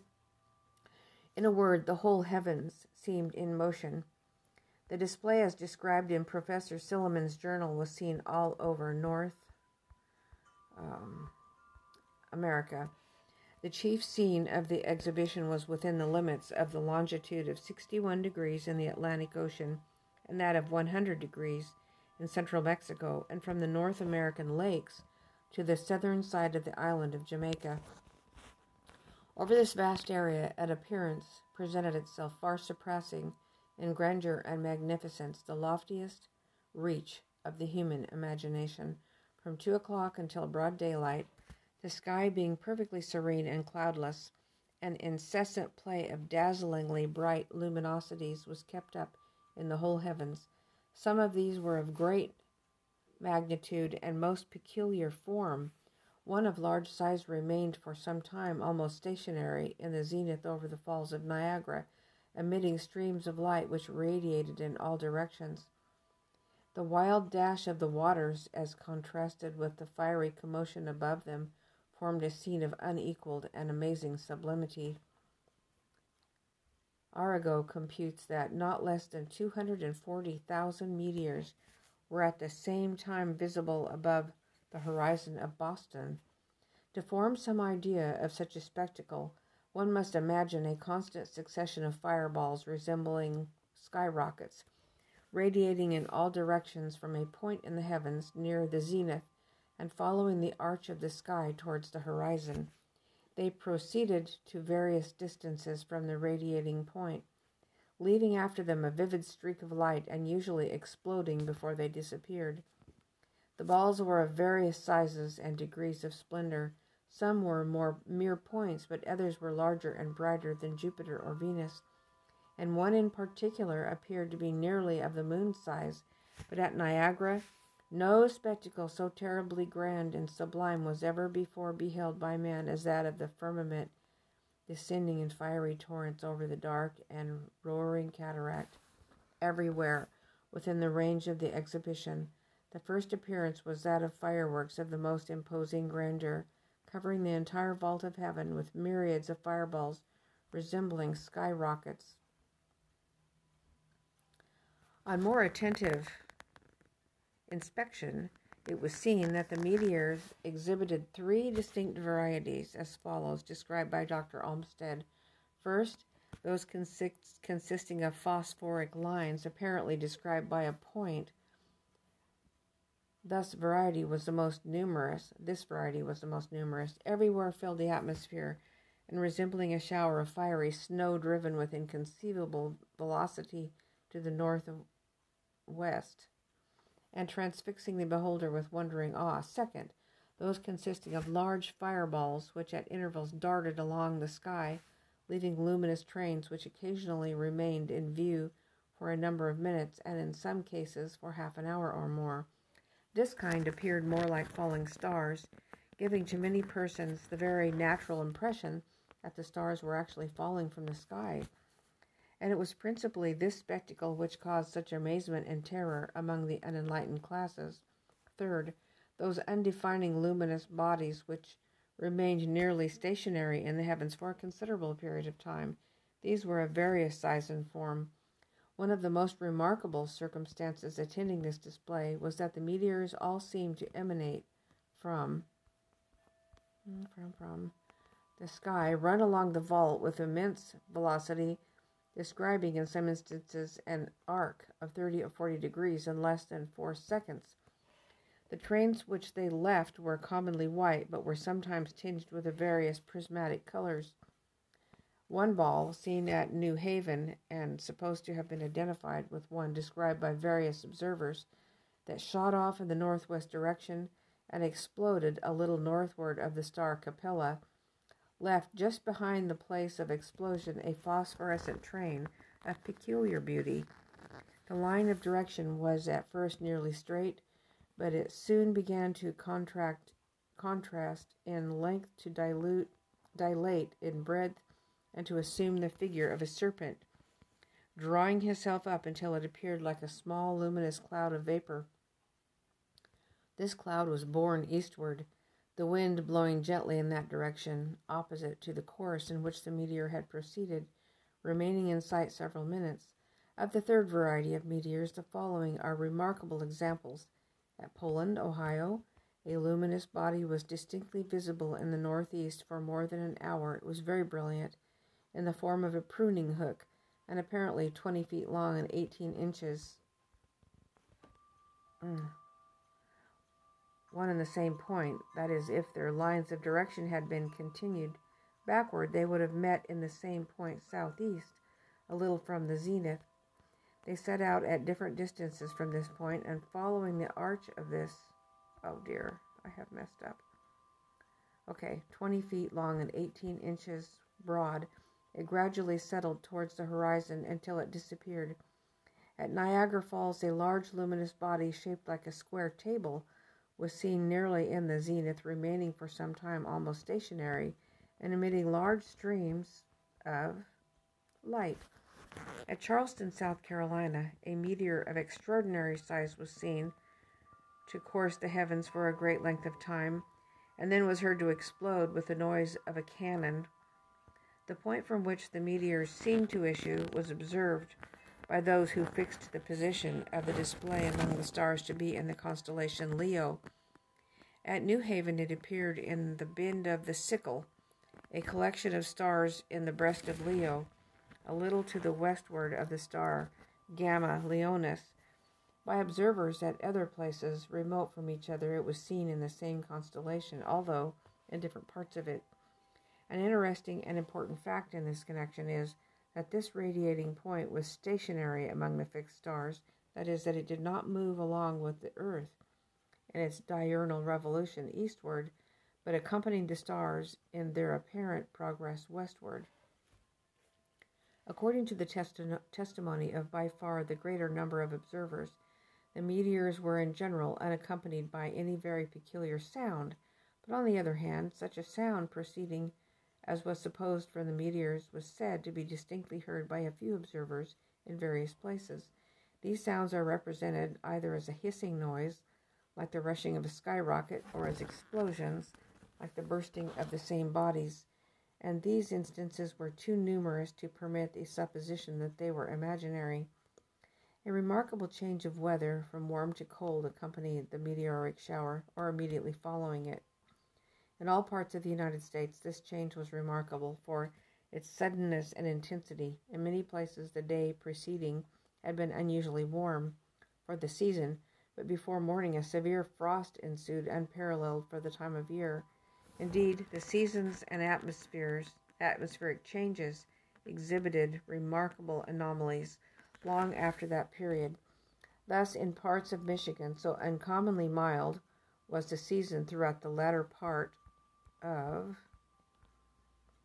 In a word, the whole heavens seemed in motion. The display, as described in Professor Silliman's journal, was seen all over North um, America. The chief scene of the exhibition was within the limits of the longitude of 61 degrees in the Atlantic Ocean and that of 100 degrees in central Mexico, and from the North American lakes to the southern side of the island of Jamaica. Over this vast area, an appearance presented itself far surpassing in grandeur and magnificence the loftiest reach of the human imagination. From two o'clock until broad daylight, the sky being perfectly serene and cloudless, an incessant play of dazzlingly bright luminosities was kept up in the whole heavens. Some of these were of great magnitude and most peculiar form. One of large size remained for some time almost stationary in the zenith over the falls of Niagara, emitting streams of light which radiated in all directions. The wild dash of the waters, as contrasted with the fiery commotion above them, formed a scene of unequaled and amazing sublimity. Arago computes that not less than 240,000 meteors were at the same time visible above the horizon of Boston. To form some idea of such a spectacle, one must imagine a constant succession of fireballs resembling skyrockets, radiating in all directions from a point in the heavens near the zenith and following the arch of the sky towards the horizon. They proceeded to various distances from the radiating point, leaving after them a vivid streak of light and usually exploding before they disappeared. The balls were of various sizes and degrees of splendor. Some were more mere points, but others were larger and brighter than Jupiter or Venus, and one in particular appeared to be nearly of the moon's size. But at Niagara no spectacle so terribly grand and sublime was ever before beheld by man as that of the firmament descending in fiery torrents over the dark and roaring cataract. Everywhere within the range of the exhibition, the first appearance was that of fireworks of the most imposing grandeur, covering the entire vault of heaven with myriads of fireballs resembling sky rockets. On more attentive inspection, it was seen that the meteors exhibited three distinct varieties as follows, described by Dr. Olmsted. First, those consist, consisting of phosphoric lines, apparently described by a point. Thus, variety was the most numerous. This variety was the most numerous. Everywhere filled the atmosphere, and resembling a shower of fiery snow driven with inconceivable velocity to the north of west and transfixing the beholder with wondering awe. Second, those consisting of large fireballs which at intervals darted along the sky, leaving luminous trains which occasionally remained in view for a number of minutes and in some cases for half an hour or more. This kind appeared more like falling stars, giving to many persons the very natural impression that the stars were actually falling from the sky and it was principally this spectacle which caused such amazement and terror among the unenlightened classes. Third, those undefining luminous bodies which remained nearly stationary in the heavens for a considerable period of time. These were of various size and form. One of the most remarkable circumstances attending this display was that the meteors all seemed to emanate from mm, from from the sky, run along the vault with immense velocity describing in some instances an arc of 30 or 40 degrees in less than four seconds. The trains which they left were commonly white, but were sometimes tinged with the various prismatic colors. One ball, seen at New Haven and supposed to have been identified with one described by various observers, that shot off in the northwest direction and exploded a little northward of the star Capella left just behind the place of explosion a phosphorescent train of peculiar beauty. The line of direction was at first nearly straight, but it soon began to contract, contrast in length, to dilute, dilate in breadth, and to assume the figure of a serpent. drawing himself up until it appeared like a small luminous cloud of vapor. This cloud was borne eastward, the wind blowing gently in that direction, opposite to the course in which the meteor had proceeded, remaining in sight several minutes. Of the third variety of meteors, the following are remarkable examples. At Poland, Ohio, a luminous body was distinctly visible in the northeast for more than an hour. It was very brilliant, in the form of a pruning hook, and apparently 20 feet long and 18 inches. Mm. One and the same point, that is, if their lines of direction had been continued backward, they would have met in the same point southeast, a little from the zenith. They set out at different distances from this point, and following the arch of this Oh dear, I have messed up. Okay, 20 feet long and 18 inches broad, it gradually settled towards the horizon until it disappeared. At Niagara Falls, a large luminous body shaped like a square table was seen nearly in the zenith, remaining for some time almost stationary and emitting large streams of light. At Charleston, South Carolina, a meteor of extraordinary size was seen to course the heavens for a great length of time, and then was heard to explode with the noise of a cannon. The point from which the meteors seemed to issue was observed by those who fixed the position of the display among the stars to be in the constellation Leo. At New Haven, it appeared in the bend of the sickle, a collection of stars in the breast of Leo, a little to the westward of the star Gamma Leonis, by observers at other places remote from each other, it was seen in the same constellation, although in different parts of it. An interesting and important fact in this connection is that this radiating point was stationary among the fixed stars, that is, that it did not move along with the Earth in its diurnal revolution eastward, but accompanied the stars in their apparent progress westward. According to the testi- testimony of by far the greater number of observers, the meteors were in general unaccompanied by any very peculiar sound, but on the other hand, such a sound proceeding as was supposed from the meteors was said to be distinctly heard by a few observers in various places. These sounds are represented either as a hissing noise, like the rushing of a skyrocket, or as explosions, like the bursting of the same bodies, and these instances were too numerous to permit the supposition that they were imaginary. A remarkable change of weather from warm to cold accompanied the meteoric shower or immediately following it. In all parts of the United States, this change was remarkable for its suddenness and intensity. In many places, the day preceding had been unusually warm for the season, but before morning a severe frost ensued, unparalleled for the time of year. Indeed, the seasons and atmospheres, atmospheric changes exhibited remarkable anomalies long after that period. Thus, in parts of Michigan, so uncommonly mild was the season throughout the latter part of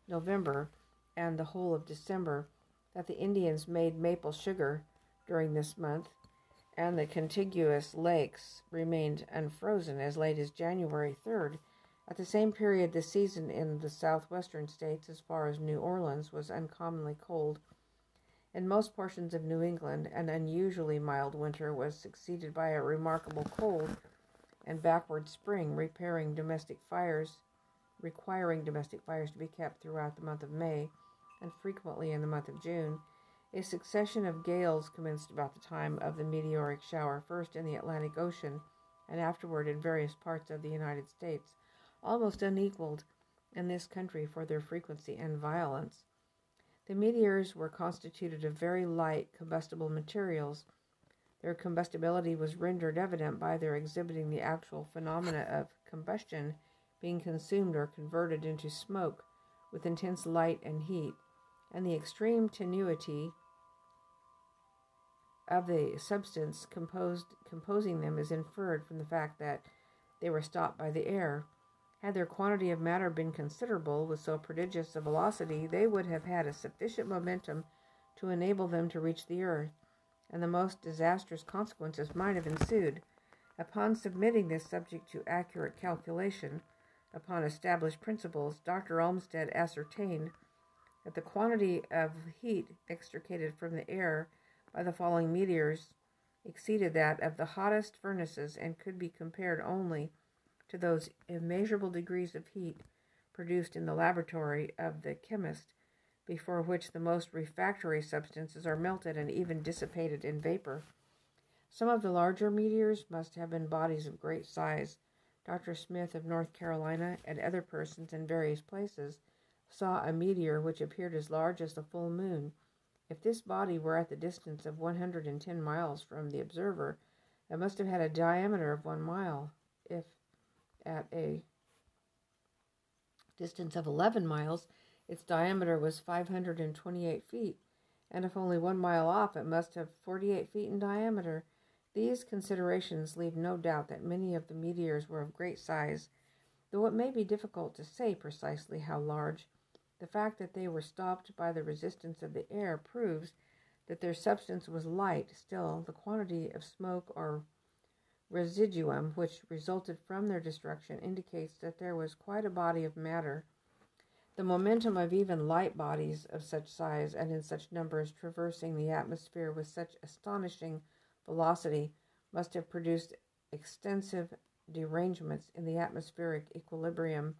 November and the whole of December that the Indians made maple sugar during this month, and the contiguous lakes remained unfrozen as late as January 3rd. At the same period, the season in the southwestern states, as far as New Orleans, was uncommonly cold in most portions of New England, an unusually mild winter was succeeded by a remarkable cold and backward spring, repairing domestic fires, requiring domestic fires to be kept throughout the month of May and frequently in the month of June. A succession of gales commenced about the time of the meteoric shower, first in the Atlantic Ocean and afterward in various parts of the United States, almost unequaled in this country for their frequency and violence. The meteors were constituted of very light combustible materials. Their combustibility was rendered evident by their exhibiting the actual phenomena of combustion being consumed or converted into smoke with intense light and heat, and the extreme tenuity of the substance composed composing them is inferred from the fact that they were stopped by the air. Had their quantity of matter been considerable, with so prodigious a velocity, they would have had a sufficient momentum to enable them to reach the earth, and the most disastrous consequences might have ensued. Upon submitting this subject to accurate calculation, upon established principles, Dr. Olmsted ascertained that the quantity of heat extricated from the air by the falling meteors exceeded that of the hottest furnaces and could be compared only to those immeasurable degrees of heat produced in the laboratory of the chemist, before which the most refractory substances are melted and even dissipated in vapor. Some of the larger meteors must have been bodies of great size. Dr. Smith of North Carolina and other persons in various places saw a meteor which appeared as large as the full moon. If this body were at the distance of 110 miles from the observer, it must have had a diameter of one mile. If at a distance of 11 miles, its diameter was 528 feet, and if only one mile off, it must have 48 feet in diameter. These considerations leave no doubt that many of the meteors were of great size, though it may be difficult to say precisely how large. The fact that they were stopped by the resistance of the air proves that their substance was light. Still, the quantity of smoke or residuum which resulted from their destruction indicates that there was quite a body of matter. The momentum of even light bodies of such size and in such numbers traversing the atmosphere with such astonishing velocity must have produced extensive derangements in the atmospheric equilibrium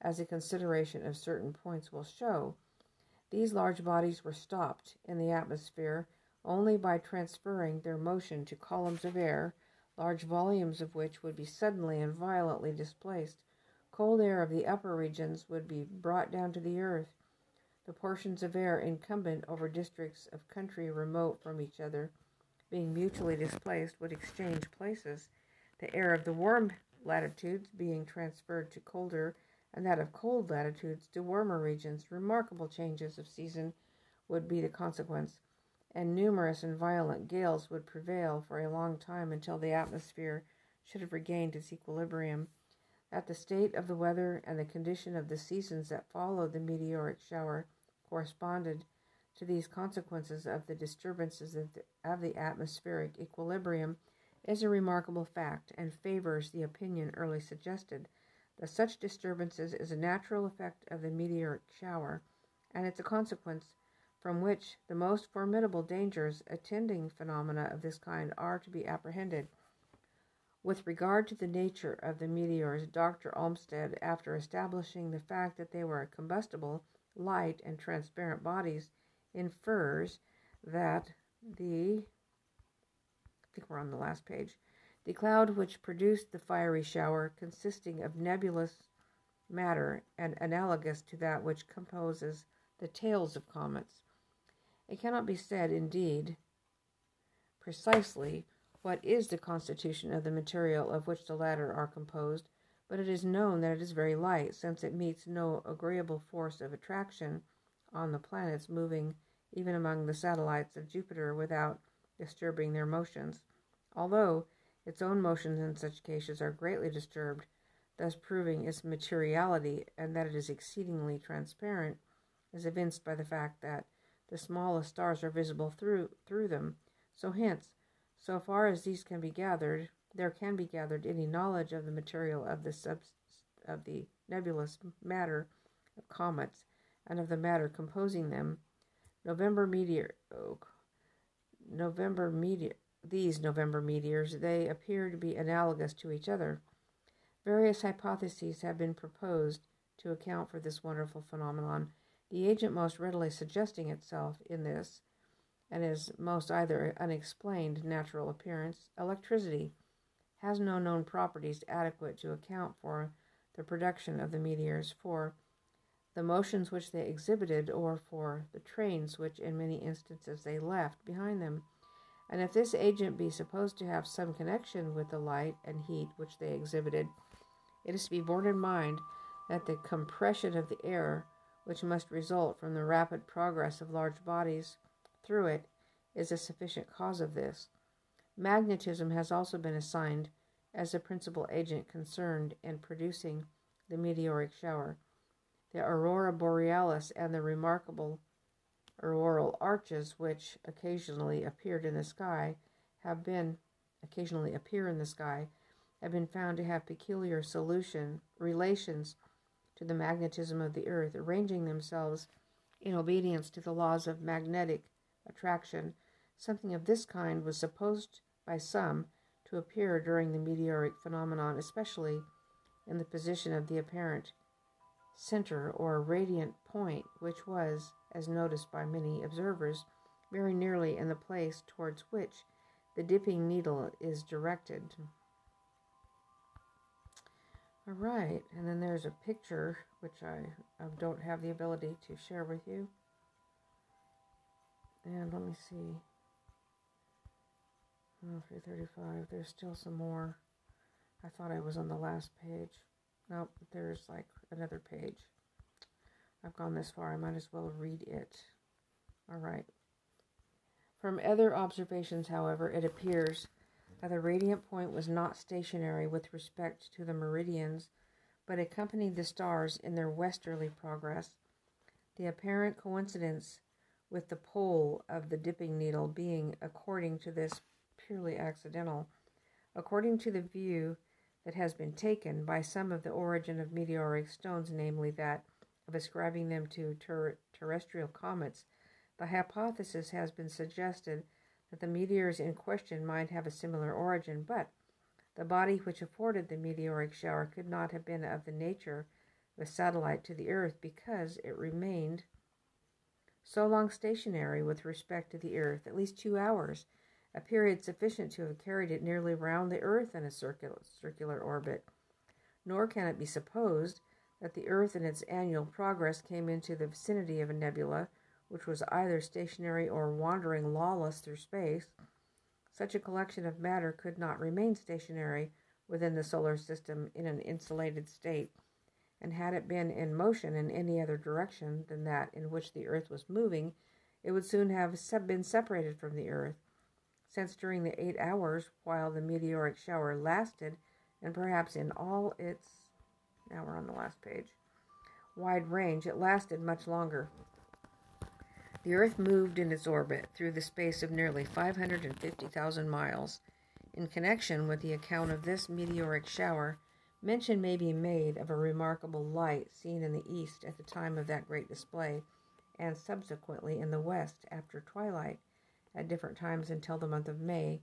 as a consideration of certain points will show, these large bodies were stopped in the atmosphere only by transferring their motion to columns of air, large volumes of which would be suddenly and violently displaced. Cold air of the upper regions would be brought down to the earth. The portions of air incumbent over districts of country remote from each other, being mutually displaced, would exchange places. The air of the warm latitudes being transferred to colder and that of cold latitudes to warmer regions, remarkable changes of season would be the consequence, and numerous and violent gales would prevail for a long time until the atmosphere should have regained its equilibrium. That the state of the weather and the condition of the seasons that followed the meteoric shower corresponded to these consequences of the disturbances of the, of the atmospheric equilibrium is a remarkable fact and favors the opinion early suggested that such disturbances is a natural effect of the meteoric shower, and it's a consequence from which the most formidable dangers attending phenomena of this kind are to be apprehended. With regard to the nature of the meteors, Dr. Olmsted, after establishing the fact that they were combustible, light, and transparent bodies, infers that the I think we're on the last page the cloud which produced the fiery shower, consisting of nebulous matter and analogous to that which composes the tails of comets. It cannot be said, indeed, precisely what is the constitution of the material of which the latter are composed, but it is known that it is very light, since it meets no agreeable force of attraction on the planets moving even among the satellites of Jupiter without disturbing their motions. Although its own motions in such cases are greatly disturbed, thus proving its materiality and that it is exceedingly transparent, is evinced by the fact that the smallest stars are visible through through them. So hence, so far as these can be gathered, there can be gathered any knowledge of the material of the sub of the nebulous matter of comets and of the matter composing them. November meteor oh, November meteor these November meteors, they appear to be analogous to each other. Various hypotheses have been proposed to account for this wonderful phenomenon. The agent most readily suggesting itself in this, and is most either unexplained natural appearance, electricity, has no known properties adequate to account for the production of the meteors, for the motions which they exhibited, or for the trains which in many instances they left behind them. And if this agent be supposed to have some connection with the light and heat which they exhibited, it is to be borne in mind that the compression of the air, which must result from the rapid progress of large bodies through it, is a sufficient cause of this. Magnetism has also been assigned as the principal agent concerned in producing the meteoric shower. The aurora borealis and the remarkable auroral arches which occasionally appeared in the sky have been occasionally appear in the sky have been found to have peculiar solution relations to the magnetism of the earth arranging themselves in obedience to the laws of magnetic attraction. Something of this kind was supposed by some to appear during the meteoric phenomenon, especially in the position of the apparent center or radiant point, which was, as noticed by many observers, very nearly in the place towards which the dipping needle is directed. All right, and then there's a picture which I, I don't have the ability to share with you. And let me see. Oh, 335. There's still some more. I thought I was on the last page. Nope, there's like another page. I've gone this far, I might as well read it. All right. From other observations, however, it appears that the radiant point was not stationary with respect to the meridians, but accompanied the stars in their westerly progress. The apparent coincidence with the pole of the dipping needle being, according to this, purely accidental. According to the view that has been taken by some of the origin of meteoric stones, namely that of ascribing them to ter- terrestrial comets, the hypothesis has been suggested that the meteors in question might have a similar origin, but the body which afforded the meteoric shower could not have been of the nature of a satellite to the Earth because it remained so long stationary with respect to the Earth, at least two hours a period sufficient to have carried it nearly round the earth in a circular, circular orbit. Nor can it be supposed that the earth in its annual progress came into the vicinity of a nebula which was either stationary or wandering lawless through space. Such a collection of matter could not remain stationary within the solar system in an insulated state, and had it been in motion in any other direction than that in which the earth was moving, it would soon have been separated from the earth since during the eight hours while the meteoric shower lasted, and perhaps in all its now we're on the last page wide range, it lasted much longer. The Earth moved in its orbit through the space of nearly 550,000 miles. In connection with the account of this meteoric shower, mention may be made of a remarkable light seen in the east at the time of that great display, and subsequently in the west after twilight at different times until the month of May,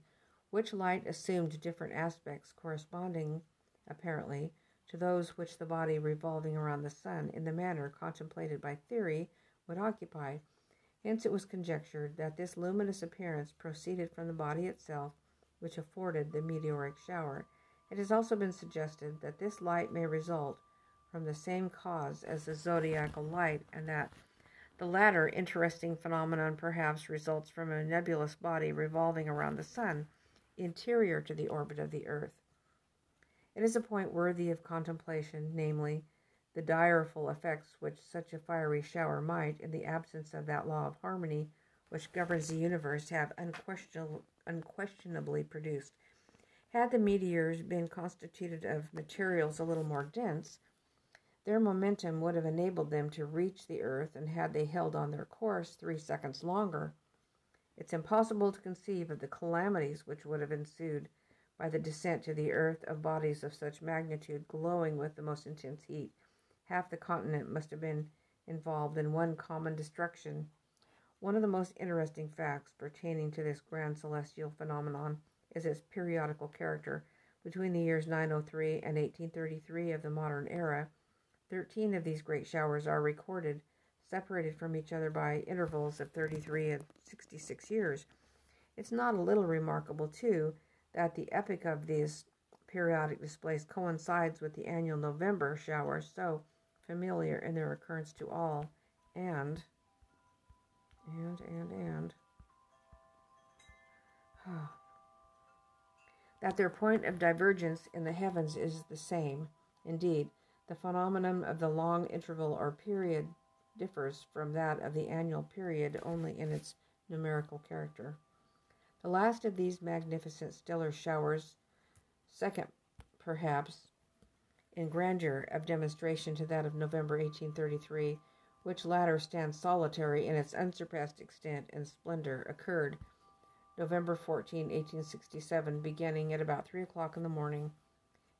which light assumed different aspects corresponding, apparently, to those which the body revolving around the sun in the manner contemplated by theory would occupy. Hence it was conjectured that this luminous appearance proceeded from the body itself, which afforded the meteoric shower. It has also been suggested that this light may result from the same cause as the zodiacal light, and that the latter interesting phenomenon perhaps results from a nebulous body revolving around the sun, interior to the orbit of the earth. It is a point worthy of contemplation, namely, the direful effects which such a fiery shower might, in the absence of that law of harmony which governs the universe, have unquestionably produced. Had the meteors been constituted of materials a little more dense, their momentum would have enabled them to reach the earth, and had they held on their course three seconds longer, it's impossible to conceive of the calamities which would have ensued by the descent to the earth of bodies of such magnitude glowing with the most intense heat. Half the continent must have been involved in one common destruction. One of the most interesting facts pertaining to this grand celestial phenomenon is its periodical character. Between the years 903 and 1833 of the modern era, Thirteen of these great showers are recorded, separated from each other by intervals of 33 and 66 years. It's not a little remarkable, too, that the epoch of these periodic displays coincides with the annual November showers, so familiar in their occurrence to all, and, and, and, and, that their point of divergence in the heavens is the same. Indeed, the phenomenon of the long interval or period differs from that of the annual period only in its numerical character. The last of these magnificent stellar showers, second perhaps in grandeur of demonstration to that of November 1833, which latter stands solitary in its unsurpassed extent and splendor, occurred November 14, 1867, beginning at about three o'clock in the morning.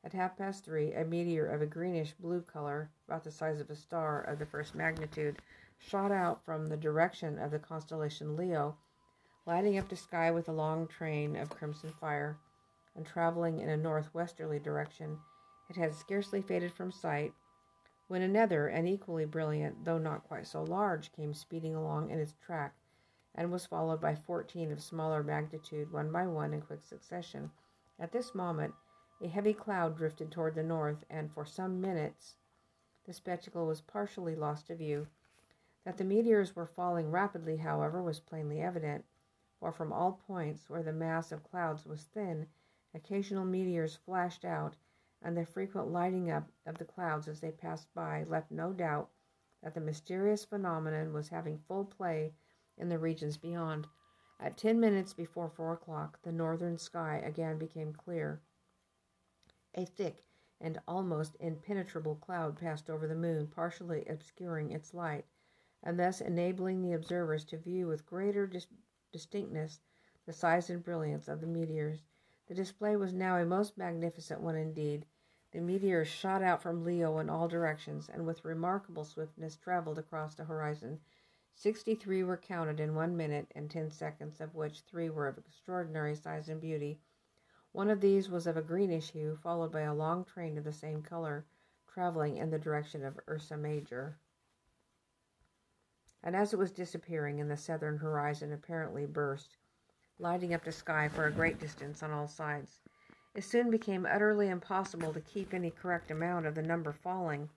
At half past three, a meteor of a greenish blue color, about the size of a star of the first magnitude, shot out from the direction of the constellation Leo, lighting up the sky with a long train of crimson fire, and traveling in a northwesterly direction. It had scarcely faded from sight when another and equally brilliant, though not quite so large, came speeding along in its track, and was followed by fourteen of smaller magnitude, one by one in quick succession. At this moment, a heavy cloud drifted toward the north, and for some minutes the spectacle was partially lost to view. That the meteors were falling rapidly, however, was plainly evident, for from all points where the mass of clouds was thin, occasional meteors flashed out, and the frequent lighting up of the clouds as they passed by left no doubt that the mysterious phenomenon was having full play in the regions beyond. At ten minutes before four o'clock, the northern sky again became clear. A thick and almost impenetrable cloud passed over the moon, partially obscuring its light and thus enabling the observers to view with greater dis- distinctness the size and brilliance of the meteors. The display was now a most magnificent one indeed. The meteors shot out from Leo in all directions, and with remarkable swiftness traveled across the horizon. Sixty three were counted in one minute and ten seconds, of which three were of extraordinary size and beauty. One of these was of a greenish hue, followed by a long train of the same color, traveling in the direction of Ursa Major and as it was disappearing in the southern horizon, apparently burst, lighting up the sky for a great distance on all sides. It soon became utterly impossible to keep any correct amount of the number falling.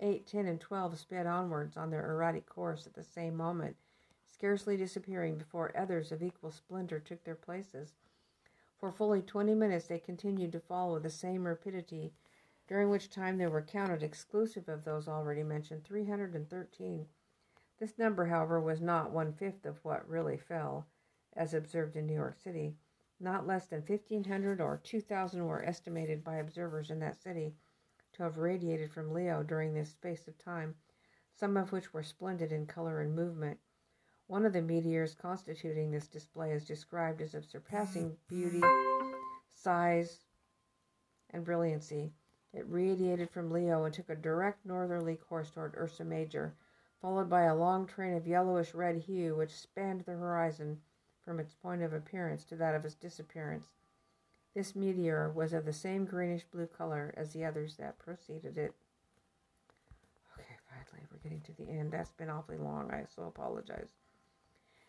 Eight, ten, and twelve sped onwards on their erratic course at the same moment, scarcely disappearing before others of equal splendor took their places. For fully twenty minutes they continued to with the same rapidity, during which time there were counted, exclusive of those already mentioned, three hundred and thirteen this number, however, was not one fifth of what really fell, as observed in New York City. Not less than 1,500 or 2,000 were estimated by observers in that city to have radiated from Leo during this space of time, some of which were splendid in color and movement. One of the meteors constituting this display is described as of surpassing beauty, size, and brilliancy. It radiated from Leo and took a direct northerly course toward Ursa Major followed by a long train of yellowish red hue which spanned the horizon from its point of appearance to that of its disappearance. This meteor was of the same greenish blue color as the others that preceded it. Okay, finally, we're getting to the end. That's been awfully long. I so apologize.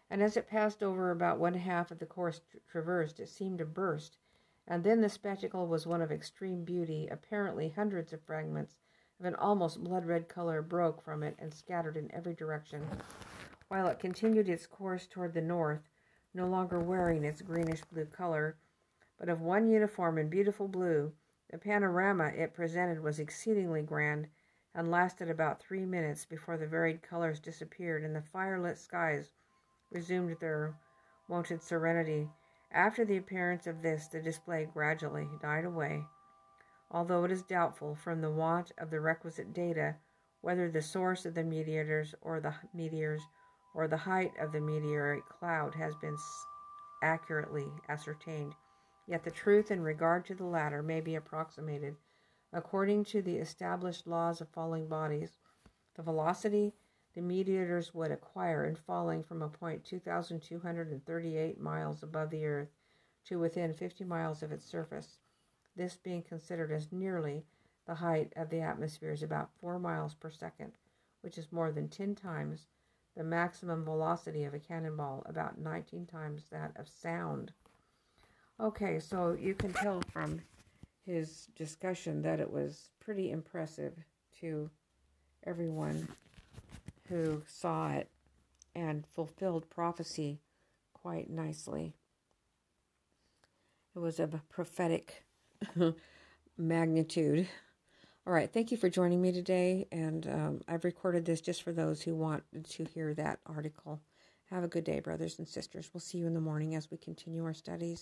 And as it passed over about one half of the course traversed, it seemed to burst, and then the spectacle was one of extreme beauty. Apparently, hundreds of fragments of an almost blood red color broke from it and scattered in every direction, while it continued its course toward the north, no longer wearing its greenish blue color, but of one uniform and beautiful blue. The panorama it presented was exceedingly grand and lasted about three minutes before the varied colors disappeared and the firelit skies resumed their wonted serenity. After the appearance of this, the display gradually died away although it is doubtful, from the want of the requisite data, whether the source of the meteors or the meteors or the height of the meteoric cloud has been accurately ascertained. Yet the truth in regard to the latter may be approximated. According to the established laws of falling bodies, the velocity the meteors would acquire in falling from a point 2,238 miles above the earth to within 50 miles of its surface this being considered as nearly the height of the atmosphere is about 4 miles per second, which is more than 10 times the maximum velocity of a cannonball, about 19 times that of sound. Okay, so you can tell from his discussion that it was pretty impressive to everyone who saw it and fulfilled prophecy quite nicely. It was of prophetic magnitude. All right, thank you for joining me today. And um, I've recorded this just for those who want to hear that article. Have a good day, brothers and sisters. We'll see you in the morning as we continue our studies.